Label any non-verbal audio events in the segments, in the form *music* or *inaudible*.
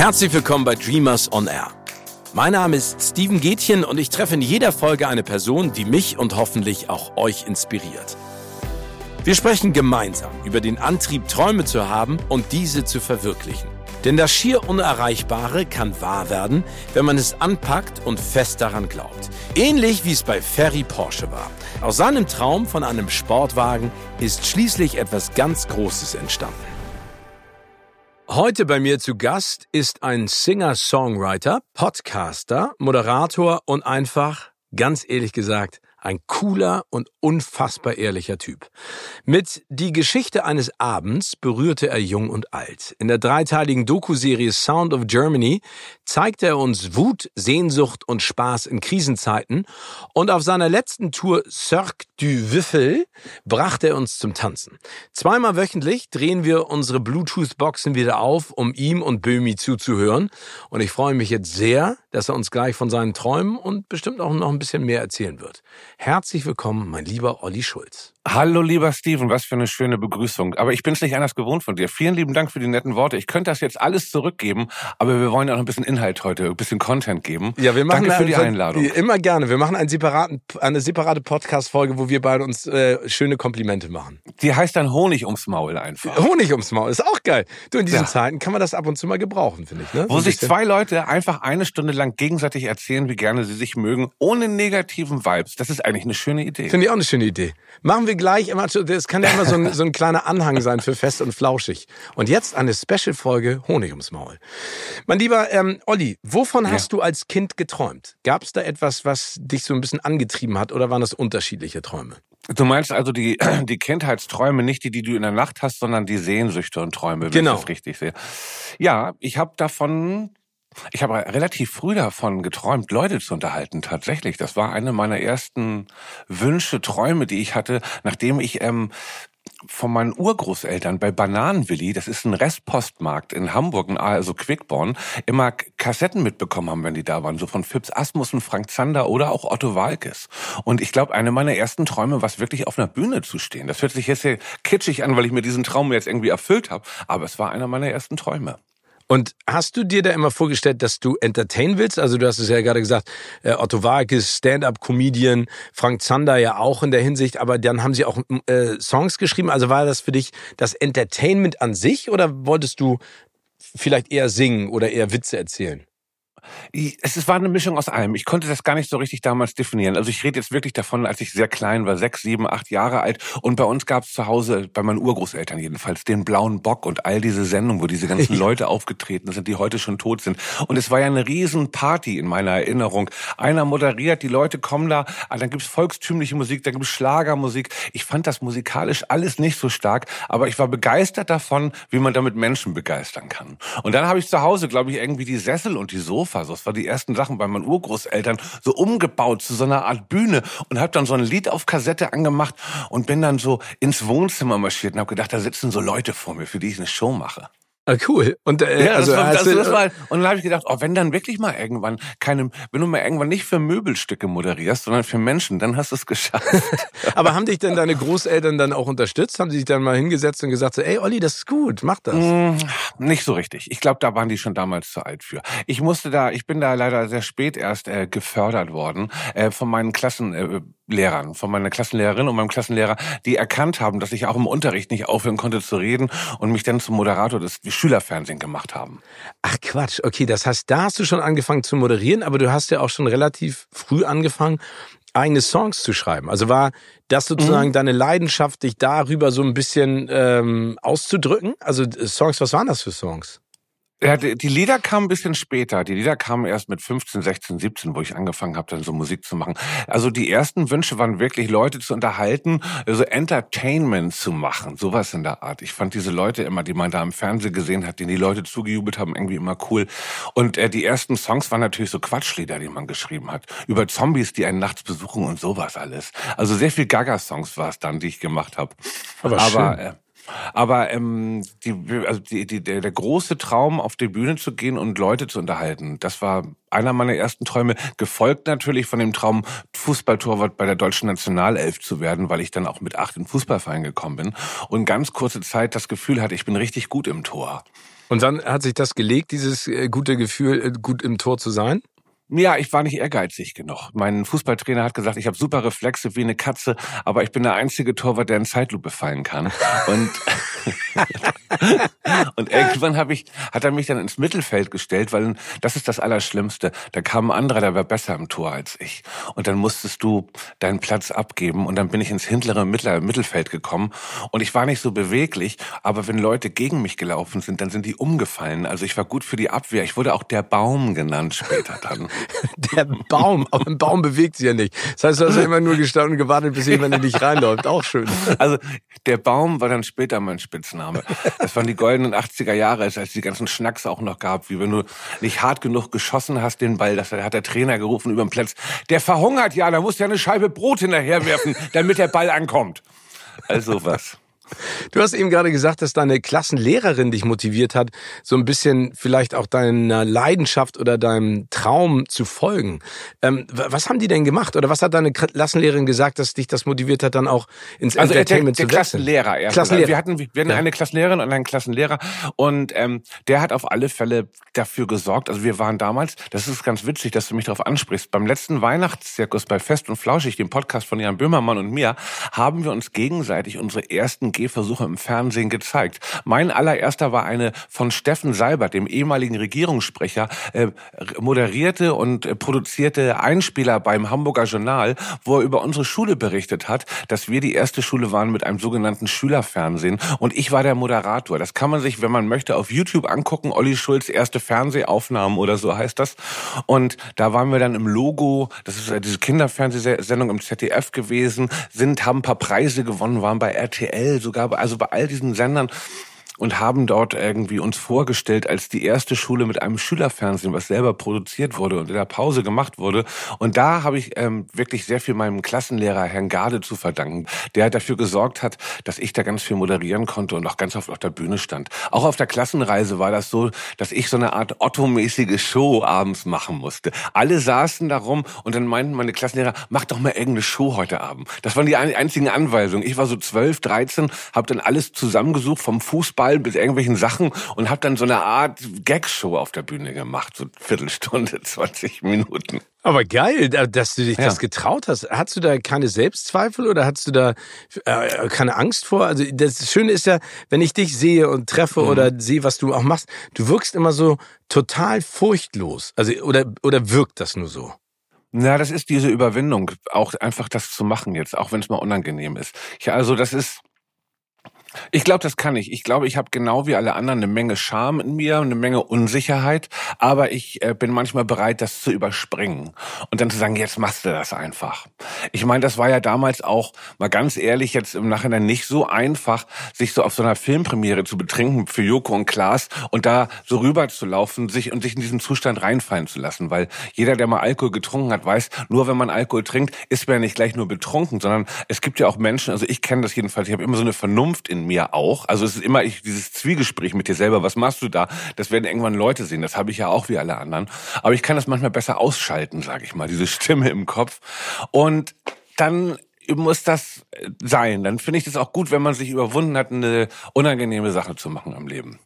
Herzlich willkommen bei Dreamers on Air. Mein Name ist Steven Gätchen und ich treffe in jeder Folge eine Person, die mich und hoffentlich auch euch inspiriert. Wir sprechen gemeinsam über den Antrieb, Träume zu haben und diese zu verwirklichen. Denn das schier Unerreichbare kann wahr werden, wenn man es anpackt und fest daran glaubt. Ähnlich wie es bei Ferry Porsche war. Aus seinem Traum von einem Sportwagen ist schließlich etwas ganz Großes entstanden. Heute bei mir zu Gast ist ein Singer-Songwriter, Podcaster, Moderator und einfach, ganz ehrlich gesagt, ein cooler und unfassbar ehrlicher Typ. Mit Die Geschichte eines Abends berührte er jung und alt. In der dreiteiligen Doku-Serie Sound of Germany zeigte er uns Wut, Sehnsucht und Spaß in Krisenzeiten und auf seiner letzten Tour Cirque du Wiffel brachte er uns zum Tanzen. Zweimal wöchentlich drehen wir unsere Bluetooth-Boxen wieder auf, um ihm und Böhmi zuzuhören und ich freue mich jetzt sehr, dass er uns gleich von seinen Träumen und bestimmt auch noch ein bisschen mehr erzählen wird. Herzlich willkommen, mein lieber Olli Schulz. Hallo lieber Steven, was für eine schöne Begrüßung. Aber ich bin es nicht anders gewohnt von dir. Vielen lieben Dank für die netten Worte. Ich könnte das jetzt alles zurückgeben, aber wir wollen ja noch ein bisschen Inhalt heute, ein bisschen Content geben. Ja, wir machen Danke für die Einladung. Immer gerne. Wir machen einen separaten, eine separate Podcast-Folge, wo wir beide uns äh, schöne Komplimente machen. Die heißt dann Honig ums Maul einfach. Honig ums Maul ist auch geil. Du, in diesen ja. Zeiten kann man das ab und zu mal gebrauchen, finde ich. Ne? Wo so sich zwei Leute einfach eine Stunde lang gegenseitig erzählen, wie gerne sie sich mögen, ohne negativen Vibes. Das ist eigentlich eine schöne Idee. Finde ich auch eine schöne Idee. Machen wir gleich immer, das kann ja immer so ein, *laughs* so ein kleiner Anhang sein für fest und flauschig. Und jetzt eine Special-Folge Honig ums Maul. Mein lieber ähm, Olli, wovon ja. hast du als Kind geträumt? Gab es da etwas, was dich so ein bisschen angetrieben hat oder waren das unterschiedliche Träume? Du meinst also die, *clears throat* die Kindheitsträume, nicht die, die du in der Nacht hast, sondern die Sehnsüchte und Träume, wenn genau. ich das richtig sehe. Ja, ich habe davon ich habe relativ früh davon geträumt, Leute zu unterhalten. Tatsächlich, das war eine meiner ersten Wünsche, Träume, die ich hatte, nachdem ich ähm, von meinen Urgroßeltern bei Bananenwilli, das ist ein Restpostmarkt in Hamburg, also Quickborn, immer Kassetten mitbekommen haben, wenn die da waren, so von Fips Asmussen, Frank Zander oder auch Otto Walkes. Und ich glaube, eine meiner ersten Träume war es wirklich auf einer Bühne zu stehen. Das hört sich jetzt sehr kitschig an, weil ich mir diesen Traum jetzt irgendwie erfüllt habe, aber es war einer meiner ersten Träume. Und hast du dir da immer vorgestellt, dass du entertain willst? Also du hast es ja gerade gesagt, äh, Otto Walkes, Stand-up-Comedian, Frank Zander ja auch in der Hinsicht, aber dann haben sie auch äh, Songs geschrieben. Also war das für dich das Entertainment an sich oder wolltest du vielleicht eher singen oder eher Witze erzählen? Es war eine Mischung aus allem. Ich konnte das gar nicht so richtig damals definieren. Also ich rede jetzt wirklich davon, als ich sehr klein war, sechs, sieben, acht Jahre alt. Und bei uns gab es zu Hause, bei meinen Urgroßeltern jedenfalls, den blauen Bock und all diese Sendungen, wo diese ganzen *laughs* Leute aufgetreten sind, die heute schon tot sind. Und es war ja eine Riesenparty in meiner Erinnerung. Einer moderiert, die Leute kommen da, ah, dann gibt's volkstümliche Musik, dann gibt's Schlagermusik. Ich fand das musikalisch alles nicht so stark, aber ich war begeistert davon, wie man damit Menschen begeistern kann. Und dann habe ich zu Hause, glaube ich, irgendwie die Sessel und die Sofa Sofa. Das war die ersten Sachen bei meinen Urgroßeltern so umgebaut zu so einer Art Bühne und habe dann so ein Lied auf Kassette angemacht und bin dann so ins Wohnzimmer marschiert und habe gedacht, da sitzen so Leute vor mir, für die ich eine Show mache. Ah, cool. Und äh, ja, also, das war, das, das war, und dann habe ich gedacht, oh, wenn dann wirklich mal irgendwann keine, wenn du mal irgendwann nicht für Möbelstücke moderierst, sondern für Menschen, dann hast du es geschafft. *laughs* Aber haben dich denn deine Großeltern dann auch unterstützt? Haben sie sich dann mal hingesetzt und gesagt, so, ey Olli, das ist gut, mach das? Mm, nicht so richtig. Ich glaube, da waren die schon damals zu alt für. Ich musste da, ich bin da leider sehr spät erst äh, gefördert worden äh, von meinen Klassen. Äh, Lehrern, von meiner Klassenlehrerin und meinem Klassenlehrer, die erkannt haben, dass ich auch im Unterricht nicht aufhören konnte zu reden und mich dann zum Moderator des Schülerfernsehen gemacht haben. Ach Quatsch, okay, das heißt, da hast du schon angefangen zu moderieren, aber du hast ja auch schon relativ früh angefangen, eigene Songs zu schreiben. Also war das sozusagen mhm. deine Leidenschaft, dich darüber so ein bisschen ähm, auszudrücken? Also äh, Songs, was waren das für Songs? Ja, die, Lieder kamen ein bisschen später. Die Lieder kamen erst mit 15, 16, 17, wo ich angefangen habe, dann so Musik zu machen. Also die ersten Wünsche waren wirklich, Leute zu unterhalten, also Entertainment zu machen, sowas in der Art. Ich fand diese Leute immer, die man da im Fernsehen gesehen hat, denen die Leute zugejubelt haben, irgendwie immer cool. Und äh, die ersten Songs waren natürlich so Quatschlieder, die man geschrieben hat. Über Zombies, die einen nachts besuchen und sowas alles. Also sehr viel Gaga-Songs war es dann, die ich gemacht habe. Aber, Aber äh, Aber ähm, die, also die, die, der, der große Traum, auf die Bühne zu gehen und Leute zu unterhalten, das war einer meiner ersten Träume, gefolgt natürlich von dem Traum, Fußballtorwart bei der deutschen Nationalelf zu werden, weil ich dann auch mit acht in Fußballverein gekommen bin und ganz kurze Zeit das Gefühl hatte, ich bin richtig gut im Tor. Und dann hat sich das gelegt, dieses äh, gute Gefühl, äh, gut im Tor zu sein? Ja, ich war nicht ehrgeizig genug. Mein Fußballtrainer hat gesagt, ich habe super Reflexe wie eine Katze, aber ich bin der einzige Torwart, der in Zeitlupe fallen kann. *laughs* Und, *laughs* und irgendwann hab ich, hat er mich dann ins Mittelfeld gestellt, weil das ist das Allerschlimmste. Da kam ein anderer, der war besser im Tor als ich. Und dann musstest du deinen Platz abgeben und dann bin ich ins hintere Mittelfeld gekommen und ich war nicht so beweglich, aber wenn Leute gegen mich gelaufen sind, dann sind die umgefallen. Also ich war gut für die Abwehr. Ich wurde auch der Baum genannt später dann. *laughs* Der Baum, aber ein Baum bewegt sich ja nicht. Das heißt, du hast ja immer nur gestanden und gewartet, bis jemand in dich reinläuft. Auch schön. Also der Baum war dann später mein Spitzname. *laughs* Das waren die goldenen 80er Jahre, als es die ganzen Schnacks auch noch gab, wie wenn du nicht hart genug geschossen hast den Ball, das hat der Trainer gerufen über den Platz. Der verhungert ja, da muss ja eine Scheibe Brot hinterherwerfen, *laughs* damit der Ball ankommt. Also was. Du hast eben gerade gesagt, dass deine Klassenlehrerin dich motiviert hat, so ein bisschen vielleicht auch deiner Leidenschaft oder deinem Traum zu folgen. Ähm, was haben die denn gemacht? Oder was hat deine Klassenlehrerin gesagt, dass dich das motiviert hat, dann auch ins also Entertainment der, der, der zu wechseln? Klassenlehrer erst. Klassenlehrer. Wir hatten, wir hatten ja. eine Klassenlehrerin und einen Klassenlehrer und ähm, der hat auf alle Fälle dafür gesorgt. Also wir waren damals, das ist ganz witzig, dass du mich darauf ansprichst, beim letzten Weihnachtszirkus bei Fest und Flauschig, dem Podcast von Jan Böhmermann und mir, haben wir uns gegenseitig unsere ersten Gehversuche im Fernsehen gezeigt. Mein allererster war eine von Steffen Seibert, dem ehemaligen Regierungssprecher, äh, moderierte und produzierte Einspieler beim Hamburger Journal, wo er über unsere Schule berichtet hat, dass wir die erste Schule waren mit einem sogenannten Schülerfernsehen und ich war der Moderator. Das kann man sich, wenn man möchte, auf YouTube angucken. Olli Schulz erste Fernsehaufnahmen oder so heißt das. Und da waren wir dann im Logo, das ist diese Kinderfernsehsendung im ZDF gewesen, sind, haben ein paar Preise gewonnen, waren bei RTL, sogar, also bei all diesen Sendern und haben dort irgendwie uns vorgestellt als die erste Schule mit einem Schülerfernsehen, was selber produziert wurde und in der Pause gemacht wurde. Und da habe ich ähm, wirklich sehr viel meinem Klassenlehrer Herrn Garde zu verdanken, der dafür gesorgt hat, dass ich da ganz viel moderieren konnte und auch ganz oft auf der Bühne stand. Auch auf der Klassenreise war das so, dass ich so eine Art Otto-mäßige Show abends machen musste. Alle saßen da rum und dann meinten meine Klassenlehrer, mach doch mal irgendeine Show heute Abend. Das waren die einzigen Anweisungen. Ich war so zwölf, dreizehn, habe dann alles zusammengesucht vom Fußball Ball mit irgendwelchen Sachen und habe dann so eine Art Gagshow auf der Bühne gemacht, so Viertelstunde, *laughs* 20 Minuten. Aber geil, dass du dich ja. das getraut hast. Hattest du da keine Selbstzweifel oder hattest du da äh, keine Angst vor? Also das Schöne ist ja, wenn ich dich sehe und treffe mhm. oder sehe, was du auch machst, du wirkst immer so total furchtlos. Also oder oder wirkt das nur so? Na, das ist diese Überwindung, auch einfach das zu machen jetzt, auch wenn es mal unangenehm ist. Ich, also das ist ich glaube, das kann ich. Ich glaube, ich habe genau wie alle anderen eine Menge Scham in mir, eine Menge Unsicherheit, aber ich äh, bin manchmal bereit, das zu überspringen und dann zu sagen, jetzt machst du das einfach. Ich meine, das war ja damals auch, mal ganz ehrlich, jetzt im Nachhinein nicht so einfach, sich so auf so einer Filmpremiere zu betrinken für Joko und Klaas und da so rüber zu laufen sich und sich in diesen Zustand reinfallen zu lassen, weil jeder, der mal Alkohol getrunken hat, weiß, nur wenn man Alkohol trinkt, ist man ja nicht gleich nur betrunken, sondern es gibt ja auch Menschen, also ich kenne das jedenfalls, ich habe immer so eine Vernunft in in mir auch. Also es ist immer ich, dieses Zwiegespräch mit dir selber. Was machst du da? Das werden irgendwann Leute sehen. Das habe ich ja auch wie alle anderen. Aber ich kann das manchmal besser ausschalten, sage ich mal, diese Stimme im Kopf. Und dann muss das sein. Dann finde ich das auch gut, wenn man sich überwunden hat, eine unangenehme Sache zu machen am Leben.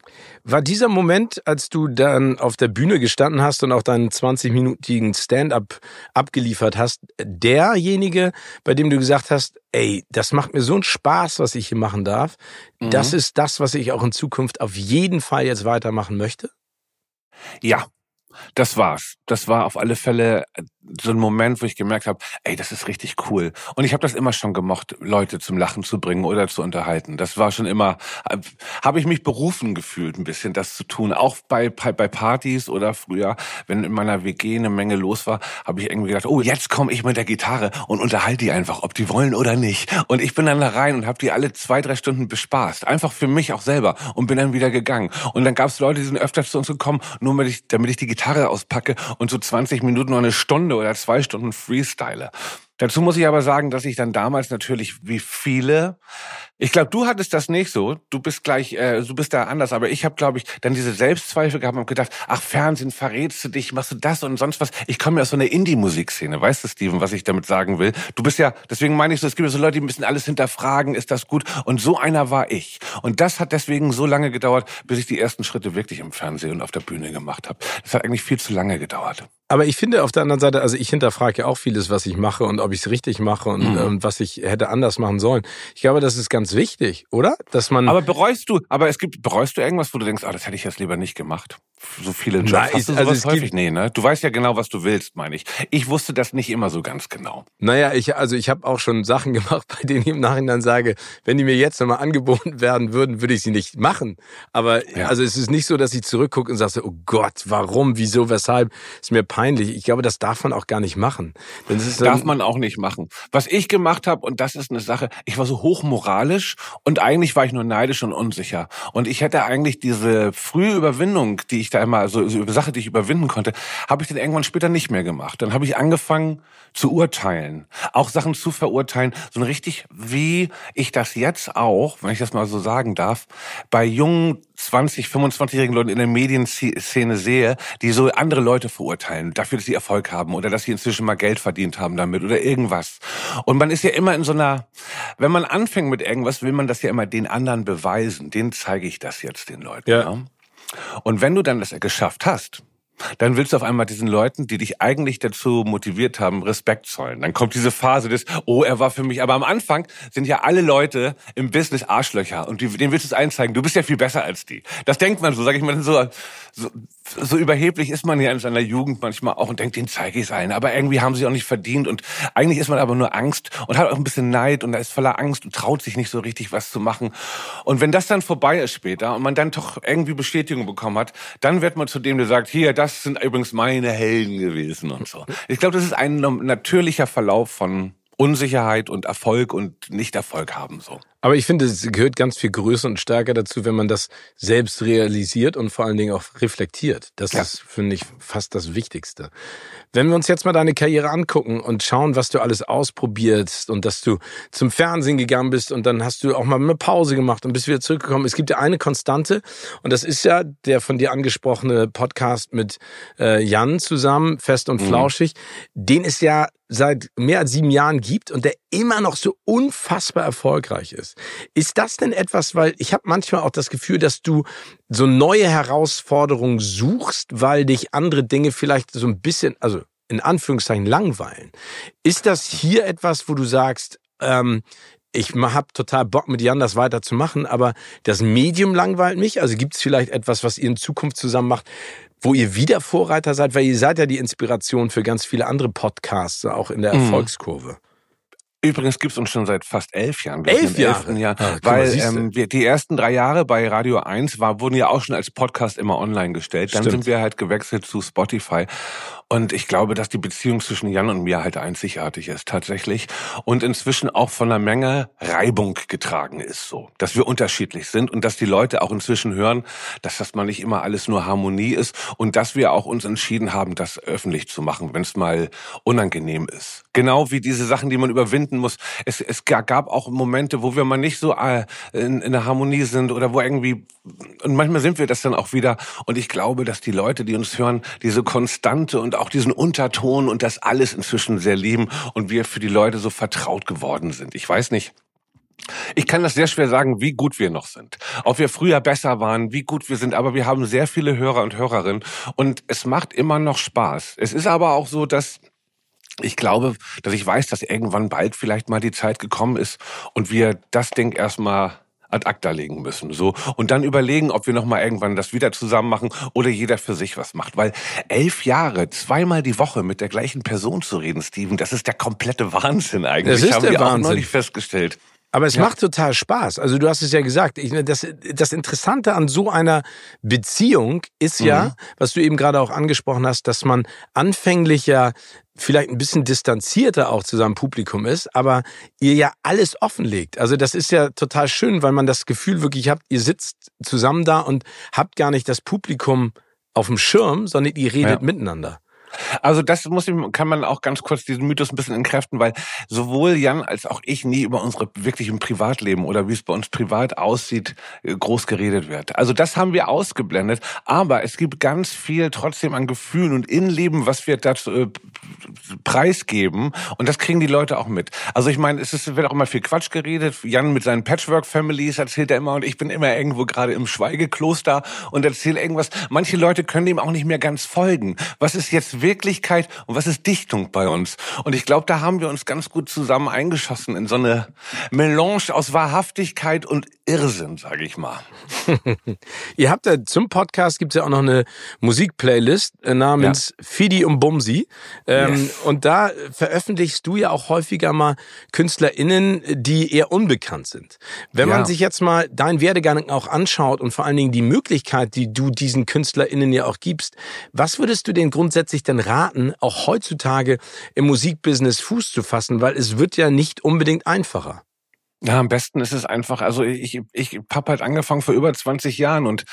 War dieser Moment, als du dann auf der Bühne gestanden hast und auch deinen 20-minütigen Stand-up abgeliefert hast, derjenige, bei dem du gesagt hast, ey, das macht mir so einen Spaß, was ich hier machen darf. Mhm. Das ist das, was ich auch in Zukunft auf jeden Fall jetzt weitermachen möchte? Ja, das war's. Das war auf alle Fälle so ein Moment, wo ich gemerkt habe, ey, das ist richtig cool. Und ich habe das immer schon gemocht, Leute zum Lachen zu bringen oder zu unterhalten. Das war schon immer, habe ich mich berufen gefühlt, ein bisschen das zu tun. Auch bei, bei, bei Partys oder früher, wenn in meiner WG eine Menge los war, habe ich irgendwie gedacht, oh, jetzt komme ich mit der Gitarre und unterhalte die einfach, ob die wollen oder nicht. Und ich bin dann da rein und habe die alle zwei, drei Stunden bespaßt. Einfach für mich auch selber und bin dann wieder gegangen. Und dann gab es Leute, die sind öfter zu uns gekommen, nur damit ich, damit ich die Gitarre auspacke und so 20 Minuten oder eine Stunde oder zwei Stunden Freestyle. Dazu muss ich aber sagen, dass ich dann damals natürlich wie viele, ich glaube, du hattest das nicht so, du bist gleich, äh, du bist da anders, aber ich habe, glaube ich, dann diese Selbstzweifel gehabt und gedacht, ach Fernsehen, verrätst du dich, machst du das und sonst was. Ich komme ja aus so einer Indie-Musikszene, weißt du, Steven, was ich damit sagen will? Du bist ja, deswegen meine ich so, es gibt ja so Leute, die müssen alles hinterfragen, ist das gut? Und so einer war ich. Und das hat deswegen so lange gedauert, bis ich die ersten Schritte wirklich im Fernsehen und auf der Bühne gemacht habe. Das hat eigentlich viel zu lange gedauert. Aber ich finde auf der anderen Seite, also ich hinterfrage ja auch vieles, was ich mache und ob ich es richtig mache und, mhm. und was ich hätte anders machen sollen. Ich glaube, das ist ganz wichtig, oder? Dass man. Aber bereust du, aber es gibt, bereust du irgendwas, wo du denkst, ah, das hätte ich jetzt lieber nicht gemacht? so viele Jobs. Nein, Hast du also es häufig? Nee, ne? Du weißt ja genau, was du willst, meine ich. Ich wusste das nicht immer so ganz genau. Naja, ich, also ich habe auch schon Sachen *laughs* gemacht, bei denen ich im Nachhinein sage, wenn die mir jetzt nochmal angeboten *laughs* werden würden, würde ich sie nicht machen. Aber ja. also es ist nicht so, dass ich zurückgucke und sage, oh Gott, warum, wieso, weshalb? Ist mir peinlich. Ich glaube, das darf man auch gar nicht machen. Denn das darf man auch nicht machen. Was ich gemacht habe, und das ist eine Sache, ich war so hochmoralisch und eigentlich war ich nur neidisch und unsicher. Und ich hätte eigentlich diese frühe Überwindung, die ich da immer so, so über Sache, die ich überwinden konnte, habe ich dann irgendwann später nicht mehr gemacht. Dann habe ich angefangen zu urteilen, auch Sachen zu verurteilen, so richtig wie ich das jetzt auch, wenn ich das mal so sagen darf, bei jungen 20, 25-jährigen Leuten in der Medienszene sehe, die so andere Leute verurteilen, dafür, dass sie Erfolg haben oder dass sie inzwischen mal Geld verdient haben damit oder irgendwas. Und man ist ja immer in so einer, wenn man anfängt mit irgendwas, will man das ja immer den anderen beweisen. Den zeige ich das jetzt den Leuten. Ja. ja? Und wenn du dann das geschafft hast, dann willst du auf einmal diesen Leuten, die dich eigentlich dazu motiviert haben, Respekt zollen. Dann kommt diese Phase des, oh, er war für mich. Aber am Anfang sind ja alle Leute im Business Arschlöcher und denen willst du es einzeigen. Du bist ja viel besser als die. Das denkt man so, sag ich mal, so, so, so überheblich ist man ja in seiner Jugend manchmal auch und denkt, den zeige ich es allen. Aber irgendwie haben sie auch nicht verdient und eigentlich ist man aber nur Angst und hat auch ein bisschen Neid und da ist voller Angst und traut sich nicht so richtig was zu machen. Und wenn das dann vorbei ist später und man dann doch irgendwie Bestätigung bekommen hat, dann wird man zu dem, der sagt, hier, das sind übrigens meine Helden gewesen und so. Ich glaube, das ist ein natürlicher Verlauf von Unsicherheit und Erfolg und Nicht-Erfolg haben so. Aber ich finde, es gehört ganz viel größer und stärker dazu, wenn man das selbst realisiert und vor allen Dingen auch reflektiert. Das ja. ist, finde ich, fast das Wichtigste. Wenn wir uns jetzt mal deine Karriere angucken und schauen, was du alles ausprobierst und dass du zum Fernsehen gegangen bist und dann hast du auch mal eine Pause gemacht und bist wieder zurückgekommen. Es gibt ja eine Konstante und das ist ja der von dir angesprochene Podcast mit äh, Jan zusammen, Fest und mhm. Flauschig. Den ist ja seit mehr als sieben Jahren gibt und der immer noch so unfassbar erfolgreich ist. Ist das denn etwas, weil ich habe manchmal auch das Gefühl, dass du so neue Herausforderungen suchst, weil dich andere Dinge vielleicht so ein bisschen, also in Anführungszeichen langweilen. Ist das hier etwas, wo du sagst, ähm, ich habe total Bock mit Jan das weiterzumachen, aber das Medium langweilt mich. Also gibt es vielleicht etwas, was ihr in Zukunft zusammen macht, wo ihr wieder Vorreiter seid, weil ihr seid ja die Inspiration für ganz viele andere Podcasts, auch in der mhm. Erfolgskurve. Übrigens gibt's uns schon seit fast elf Jahren. Elf Jahre? Jahr, ah, weil ähm, wir, die ersten drei Jahre bei Radio 1 war, wurden ja auch schon als Podcast immer online gestellt. Dann Stimmt. sind wir halt gewechselt zu Spotify. Und ich glaube, dass die Beziehung zwischen Jan und mir halt einzigartig ist, tatsächlich. Und inzwischen auch von einer Menge Reibung getragen ist, so. Dass wir unterschiedlich sind und dass die Leute auch inzwischen hören, dass das mal nicht immer alles nur Harmonie ist und dass wir auch uns entschieden haben, das öffentlich zu machen, wenn es mal unangenehm ist. Genau wie diese Sachen, die man überwinden muss. Es, es gab auch Momente, wo wir mal nicht so äh, in, in der Harmonie sind oder wo irgendwie, und manchmal sind wir das dann auch wieder. Und ich glaube, dass die Leute, die uns hören, diese konstante und auch diesen Unterton und das alles inzwischen sehr lieben und wir für die Leute so vertraut geworden sind. Ich weiß nicht, ich kann das sehr schwer sagen, wie gut wir noch sind. Ob wir früher besser waren, wie gut wir sind, aber wir haben sehr viele Hörer und Hörerinnen und es macht immer noch Spaß. Es ist aber auch so, dass ich glaube, dass ich weiß, dass irgendwann bald vielleicht mal die Zeit gekommen ist und wir das Ding erstmal ad acta legen müssen. So und dann überlegen, ob wir noch mal irgendwann das wieder zusammen machen oder jeder für sich was macht. Weil elf Jahre, zweimal die Woche mit der gleichen Person zu reden, Steven, das ist der komplette Wahnsinn eigentlich. Das ist Haben der wir Wahnsinn. auch neulich festgestellt. Aber es ja. macht total Spaß. Also du hast es ja gesagt. Ich, das, das Interessante an so einer Beziehung ist ja, mhm. was du eben gerade auch angesprochen hast, dass man anfänglich ja vielleicht ein bisschen distanzierter auch zu seinem Publikum ist, aber ihr ja alles offenlegt. Also das ist ja total schön, weil man das Gefühl wirklich habt, ihr sitzt zusammen da und habt gar nicht das Publikum auf dem Schirm, sondern ihr redet ja. miteinander. Also das muss ich, kann man auch ganz kurz diesen Mythos ein bisschen entkräften, weil sowohl Jan als auch ich nie über unsere wirklichen Privatleben oder wie es bei uns privat aussieht, äh, groß geredet wird. Also das haben wir ausgeblendet, aber es gibt ganz viel trotzdem an Gefühlen und Innenleben, was wir dazu äh, preisgeben und das kriegen die Leute auch mit. Also ich meine, es ist, wird auch immer viel Quatsch geredet. Jan mit seinen Patchwork-Families erzählt er immer und ich bin immer irgendwo gerade im Schweigekloster und erzähle irgendwas. Manche Leute können dem auch nicht mehr ganz folgen. Was ist jetzt Wirklichkeit und was ist Dichtung bei uns? Und ich glaube, da haben wir uns ganz gut zusammen eingeschossen in so eine Melange aus Wahrhaftigkeit und Irrsinn, sage ich mal. *laughs* Ihr habt ja zum Podcast gibt's ja auch noch eine Musikplaylist äh, namens ja. Fidi und Bumsi. Ähm, yes. Und da veröffentlichst du ja auch häufiger mal KünstlerInnen, die eher unbekannt sind. Wenn ja. man sich jetzt mal deinen Werdegang auch anschaut und vor allen Dingen die Möglichkeit, die du diesen KünstlerInnen ja auch gibst, was würdest du denen grundsätzlich denn raten, auch heutzutage im Musikbusiness Fuß zu fassen? Weil es wird ja nicht unbedingt einfacher. Ja, am besten ist es einfach, also ich, ich habe halt angefangen vor über 20 Jahren und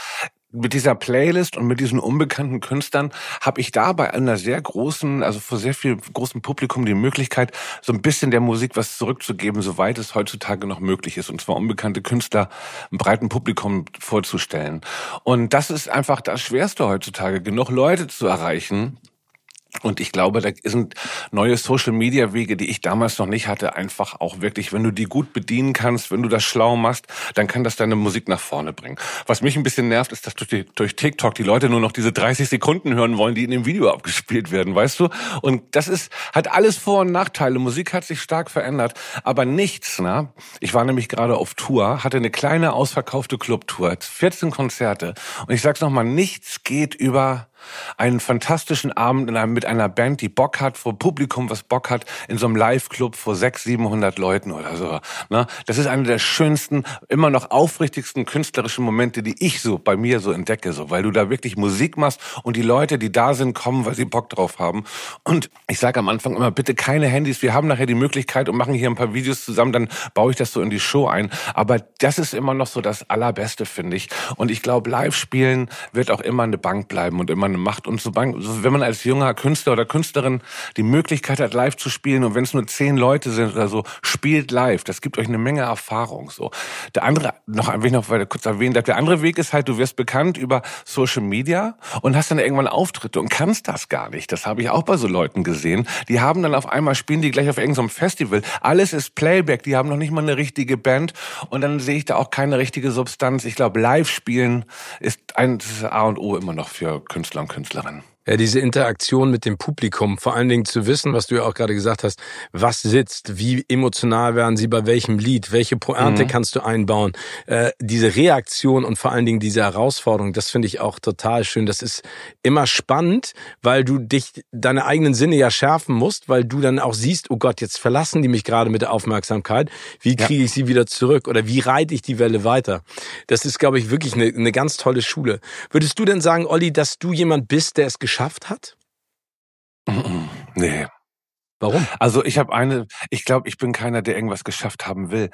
mit dieser Playlist und mit diesen unbekannten Künstlern habe ich da bei einer sehr großen, also vor sehr viel großem Publikum die Möglichkeit, so ein bisschen der Musik was zurückzugeben, soweit es heutzutage noch möglich ist. Und zwar unbekannte Künstler einem breiten Publikum vorzustellen. Und das ist einfach das Schwerste heutzutage, genug Leute zu erreichen, und ich glaube, da sind neue Social-Media-Wege, die ich damals noch nicht hatte, einfach auch wirklich, wenn du die gut bedienen kannst, wenn du das schlau machst, dann kann das deine Musik nach vorne bringen. Was mich ein bisschen nervt, ist, dass durch, durch TikTok die Leute nur noch diese 30 Sekunden hören wollen, die in dem Video abgespielt werden, weißt du? Und das ist, hat alles Vor- und Nachteile. Musik hat sich stark verändert, aber nichts, na? Ich war nämlich gerade auf Tour, hatte eine kleine ausverkaufte Clubtour, 14 Konzerte. Und ich sag's nochmal, nichts geht über einen fantastischen Abend mit einer Band, die Bock hat, vor Publikum, was Bock hat, in so einem Live-Club vor 600, 700 Leuten oder so. Ne? Das ist einer der schönsten, immer noch aufrichtigsten künstlerischen Momente, die ich so bei mir so entdecke, so, weil du da wirklich Musik machst und die Leute, die da sind, kommen, weil sie Bock drauf haben. Und ich sage am Anfang immer, bitte keine Handys. Wir haben nachher die Möglichkeit und machen hier ein paar Videos zusammen, dann baue ich das so in die Show ein. Aber das ist immer noch so das Allerbeste, finde ich. Und ich glaube, Live-Spielen wird auch immer eine Bank bleiben und immer man macht. Und so, wenn man als junger Künstler oder Künstlerin die Möglichkeit hat, live zu spielen und wenn es nur zehn Leute sind oder so, spielt live. Das gibt euch eine Menge Erfahrung. So. Der andere, noch ein wenig noch weiter kurz erwähnt, der andere Weg ist halt, du wirst bekannt über Social Media und hast dann irgendwann Auftritte und kannst das gar nicht. Das habe ich auch bei so Leuten gesehen. Die haben dann auf einmal, spielen die gleich auf irgendeinem Festival. Alles ist Playback, die haben noch nicht mal eine richtige Band und dann sehe ich da auch keine richtige Substanz. Ich glaube, live spielen ist ein A und O immer noch für Künstler und Künstlerin. Ja, diese Interaktion mit dem Publikum, vor allen Dingen zu wissen, was du ja auch gerade gesagt hast, was sitzt, wie emotional werden sie bei welchem Lied, welche Pointe mhm. kannst du einbauen, äh, diese Reaktion und vor allen Dingen diese Herausforderung, das finde ich auch total schön. Das ist immer spannend, weil du dich, deine eigenen Sinne ja schärfen musst, weil du dann auch siehst, oh Gott, jetzt verlassen die mich gerade mit der Aufmerksamkeit, wie kriege ja. ich sie wieder zurück oder wie reite ich die Welle weiter? Das ist, glaube ich, wirklich eine, eine ganz tolle Schule. Würdest du denn sagen, Olli, dass du jemand bist, der es geschafft geschafft hat? Nee. Warum? Also ich habe eine, ich glaube, ich bin keiner, der irgendwas geschafft haben will.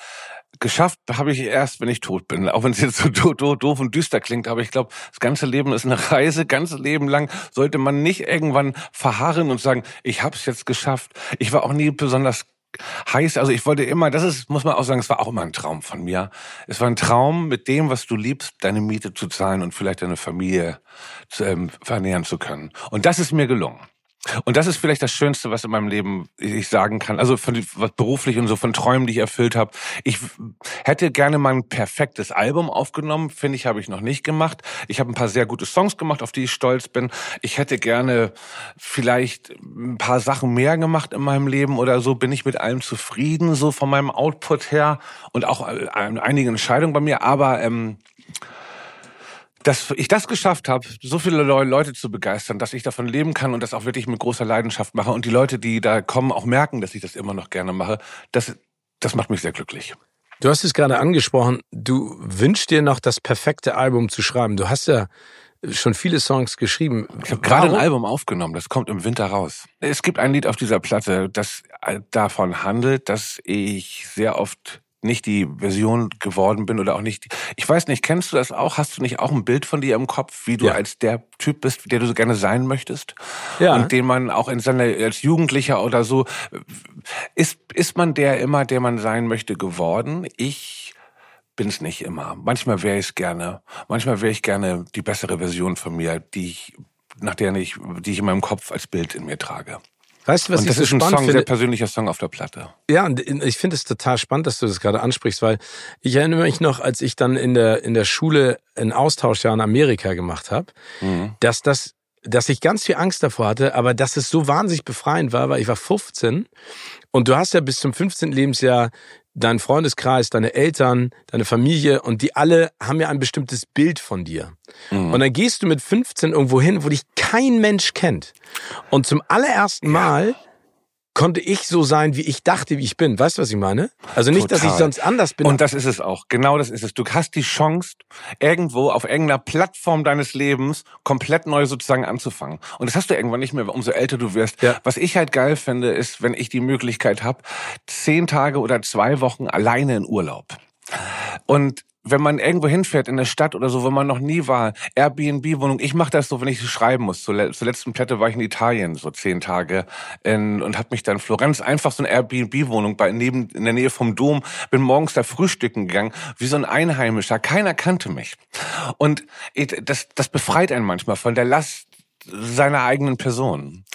Geschafft habe ich erst, wenn ich tot bin. Auch wenn es jetzt so do, do, doof und düster klingt, aber ich glaube, das ganze Leben ist eine Reise. Ganze Leben lang sollte man nicht irgendwann verharren und sagen, ich habe es jetzt geschafft. Ich war auch nie besonders heiß. Also ich wollte immer, das ist, muss man auch sagen, es war auch immer ein Traum von mir. Es war ein Traum, mit dem, was du liebst, deine Miete zu zahlen und vielleicht deine Familie zu, ähm, vernähren zu können. Und das ist mir gelungen. Und das ist vielleicht das Schönste, was in meinem Leben ich sagen kann. Also von was beruflich und so von Träumen, die ich erfüllt habe. Ich hätte gerne mal ein perfektes Album aufgenommen, finde ich, habe ich noch nicht gemacht. Ich habe ein paar sehr gute Songs gemacht, auf die ich stolz bin. Ich hätte gerne vielleicht ein paar Sachen mehr gemacht in meinem Leben oder so. Bin ich mit allem zufrieden, so von meinem Output her und auch äh, einigen Entscheidungen bei mir. Aber ähm, dass ich das geschafft habe, so viele Leute zu begeistern, dass ich davon leben kann und das auch wirklich mit großer Leidenschaft mache und die Leute, die da kommen, auch merken, dass ich das immer noch gerne mache, das, das macht mich sehr glücklich. Du hast es gerade angesprochen, du wünschst dir noch das perfekte Album zu schreiben. Du hast ja schon viele Songs geschrieben. Ich habe gerade ein Album aufgenommen, das kommt im Winter raus. Es gibt ein Lied auf dieser Platte, das davon handelt, dass ich sehr oft nicht die Version geworden bin oder auch nicht. Die, ich weiß nicht, kennst du das auch? Hast du nicht auch ein Bild von dir im Kopf, wie du ja. als der Typ bist, der du so gerne sein möchtest? Ja. Und den man auch in seiner als Jugendlicher oder so ist ist man der immer, der man sein möchte geworden? Ich bin es nicht immer. Manchmal wäre ich es gerne. Manchmal wäre ich gerne die bessere Version von mir, die ich nach der ich die ich in meinem Kopf als Bild in mir trage. Weißt du, was und ich das so ist ein Song, finde? sehr persönlicher Song auf der Platte. Ja, und ich finde es total spannend, dass du das gerade ansprichst, weil ich erinnere mich noch, als ich dann in der in der Schule ein Austauschjahr in Amerika gemacht habe, mhm. dass das dass ich ganz viel Angst davor hatte, aber dass es so wahnsinnig befreiend war, weil ich war 15 und du hast ja bis zum 15. Lebensjahr deinen Freundeskreis, deine Eltern, deine Familie und die alle haben ja ein bestimmtes Bild von dir. Mhm. Und dann gehst du mit 15 irgendwo hin, wo dich kein Mensch kennt. Und zum allerersten Mal konnte ich so sein, wie ich dachte, wie ich bin. Weißt du, was ich meine? Also nicht, Total. dass ich sonst anders bin. Und das ist es auch. Genau das ist es. Du hast die Chance, irgendwo auf irgendeiner Plattform deines Lebens komplett neu sozusagen anzufangen. Und das hast du irgendwann nicht mehr, umso älter du wirst. Ja. Was ich halt geil finde, ist, wenn ich die Möglichkeit habe, zehn Tage oder zwei Wochen alleine in Urlaub. Und wenn man irgendwo hinfährt in der Stadt oder so, wo man noch nie war, Airbnb-Wohnung. Ich mache das so, wenn ich schreiben muss. Zur, zur letzten Platte war ich in Italien, so zehn Tage, in, und habe mich dann in Florenz einfach so eine Airbnb-Wohnung bei neben in der Nähe vom Dom. Bin morgens da frühstücken gegangen, wie so ein Einheimischer. Keiner kannte mich. Und das, das befreit einen manchmal von der Last seiner eigenen Person.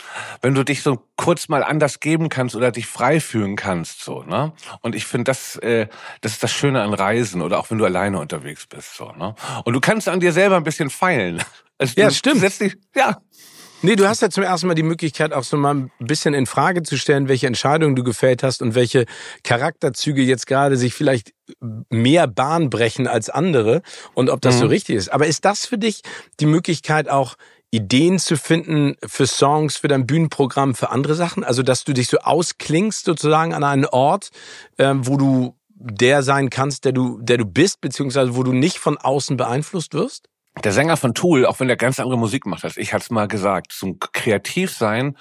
Wenn du dich so kurz mal anders geben kannst oder dich frei fühlen kannst, so, ne? Und ich finde, das, äh, das ist das Schöne an Reisen oder auch wenn du alleine unterwegs bist, so, ne? Und du kannst an dir selber ein bisschen feilen. *laughs* Also ja, stimmt. Dich, ja. Nee, du hast ja zum ersten Mal die Möglichkeit, auch so mal ein bisschen in Frage zu stellen, welche Entscheidungen du gefällt hast und welche Charakterzüge jetzt gerade sich vielleicht mehr Bahn brechen als andere und ob das mhm. so richtig ist. Aber ist das für dich die Möglichkeit auch Ideen zu finden für Songs, für dein Bühnenprogramm, für andere Sachen? Also, dass du dich so ausklingst sozusagen an einen Ort, ähm, wo du der sein kannst, der du, der du bist, beziehungsweise wo du nicht von außen beeinflusst wirst? Der Sänger von Tool, auch wenn er ganz andere Musik macht als ich, hat's mal gesagt, zum Kreativsein,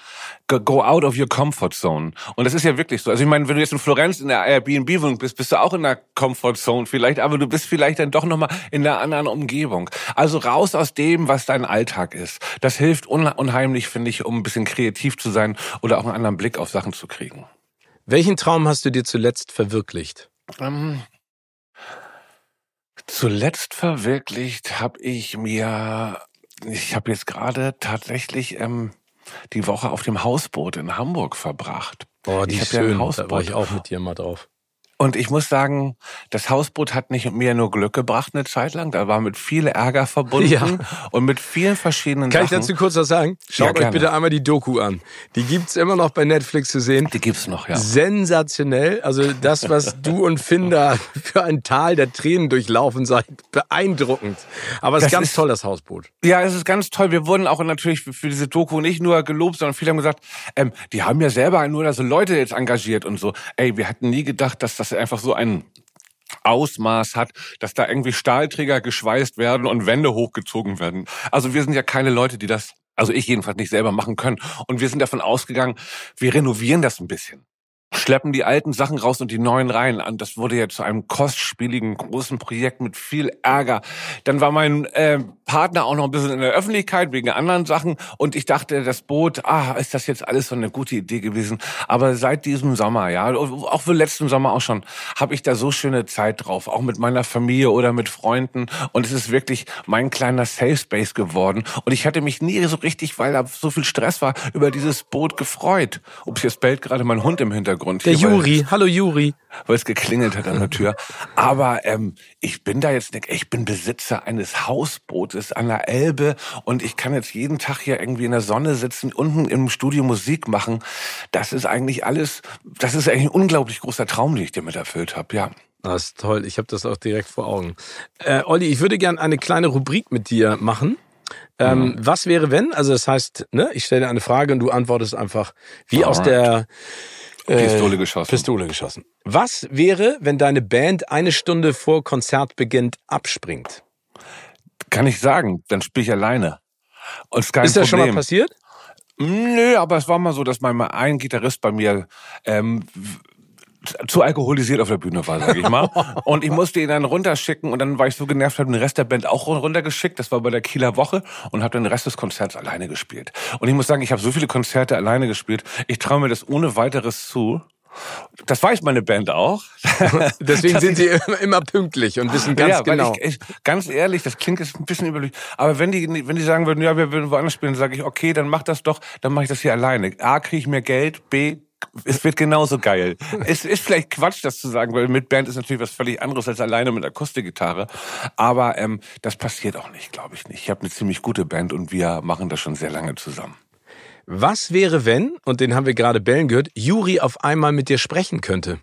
go out of your comfort zone. Und das ist ja wirklich so. Also ich meine, wenn du jetzt in Florenz in der Airbnb-Wohnung bist, bist du auch in der Comfort Zone vielleicht, aber du bist vielleicht dann doch nochmal in einer anderen Umgebung. Also raus aus dem, was dein Alltag ist. Das hilft unheimlich, finde ich, um ein bisschen kreativ zu sein oder auch einen anderen Blick auf Sachen zu kriegen. Welchen Traum hast du dir zuletzt verwirklicht? Ähm, Zuletzt verwirklicht habe ich mir, ich habe jetzt gerade tatsächlich ähm, die Woche auf dem Hausboot in Hamburg verbracht. Boah, die ich ist schön. Ja Hausboot. Da war ich auch mit dir mal drauf. Und ich muss sagen, das Hausboot hat nicht mehr nur Glück gebracht eine Zeit lang, da war mit viel Ärger verbunden ja. und mit vielen verschiedenen Kann Sachen. ich dazu kurz was sagen? Schaut ja, euch bitte einmal die Doku an. Die gibt's immer noch bei Netflix zu sehen. Die gibt's noch, ja. Sensationell. Also das, was *laughs* du und Finn da für ein Tal der Tränen durchlaufen seid, beeindruckend. Aber es ist ganz ist, toll, das Hausboot. Ja, es ist ganz toll. Wir wurden auch natürlich für, für diese Doku nicht nur gelobt, sondern viele haben gesagt, ähm, die haben ja selber nur da so Leute jetzt engagiert und so. Ey, wir hatten nie gedacht, dass das einfach so ein Ausmaß hat, dass da irgendwie Stahlträger geschweißt werden und Wände hochgezogen werden. Also wir sind ja keine Leute, die das, also ich jedenfalls nicht selber machen können. Und wir sind davon ausgegangen, wir renovieren das ein bisschen schleppen die alten Sachen raus und die neuen rein. Und das wurde ja zu einem kostspieligen, großen Projekt mit viel Ärger. Dann war mein äh, Partner auch noch ein bisschen in der Öffentlichkeit wegen anderen Sachen. Und ich dachte, das Boot, ah, ist das jetzt alles so eine gute Idee gewesen. Aber seit diesem Sommer, ja, auch für letzten Sommer auch schon, habe ich da so schöne Zeit drauf. Auch mit meiner Familie oder mit Freunden. Und es ist wirklich mein kleiner Safe Space geworden. Und ich hatte mich nie so richtig, weil da so viel Stress war, über dieses Boot gefreut. Ups, jetzt bellt gerade mein Hund im Hintergrund. Hintergrund. Der hier, Juri, hallo Juri. Weil es geklingelt hat an der Tür. Aber ähm, ich bin da jetzt, ich bin Besitzer eines Hausbootes an der Elbe und ich kann jetzt jeden Tag hier irgendwie in der Sonne sitzen, unten im Studio Musik machen. Das ist eigentlich alles, das ist eigentlich ein unglaublich großer Traum, den ich dir mit erfüllt habe, ja. Das ist toll, ich habe das auch direkt vor Augen. Äh, Olli, ich würde gerne eine kleine Rubrik mit dir machen. Ähm, mhm. Was wäre, wenn? Also das heißt, ne, ich stelle dir eine Frage und du antwortest einfach wie Alright. aus der Pistole geschossen. Pistole geschossen. Was wäre, wenn deine Band eine Stunde vor Konzertbeginn abspringt? Kann ich sagen, dann spiele ich alleine. Und ist, kein ist das Problem. schon mal passiert? Nö, aber es war mal so, dass mal ein Gitarrist bei mir ähm, zu alkoholisiert auf der Bühne war, sag ich mal. und ich musste ihn dann runterschicken und dann war ich so genervt, habe den Rest der Band auch runtergeschickt. Das war bei der Kieler Woche und habe dann den Rest des Konzerts alleine gespielt. Und ich muss sagen, ich habe so viele Konzerte alleine gespielt. Ich traue mir das ohne weiteres zu. Das weiß meine Band auch. *laughs* Deswegen sind sie immer pünktlich und wissen ganz ja, genau. Ich, ich, ganz ehrlich, das klingt jetzt ein bisschen überlegt. Aber wenn die, wenn die sagen würden, ja, wir würden woanders spielen, sage ich, okay, dann mach das doch, dann mache ich das hier alleine. A, kriege ich mehr Geld, B, es wird genauso geil. es ist vielleicht Quatsch, das zu sagen, weil mit Band ist natürlich was völlig anderes als alleine mit Akustikgitarre. Aber ähm, das passiert auch nicht, glaube ich nicht. Ich habe eine ziemlich gute Band und wir machen das schon sehr lange zusammen. Was wäre, wenn, und den haben wir gerade bellen gehört, Juri auf einmal mit dir sprechen könnte?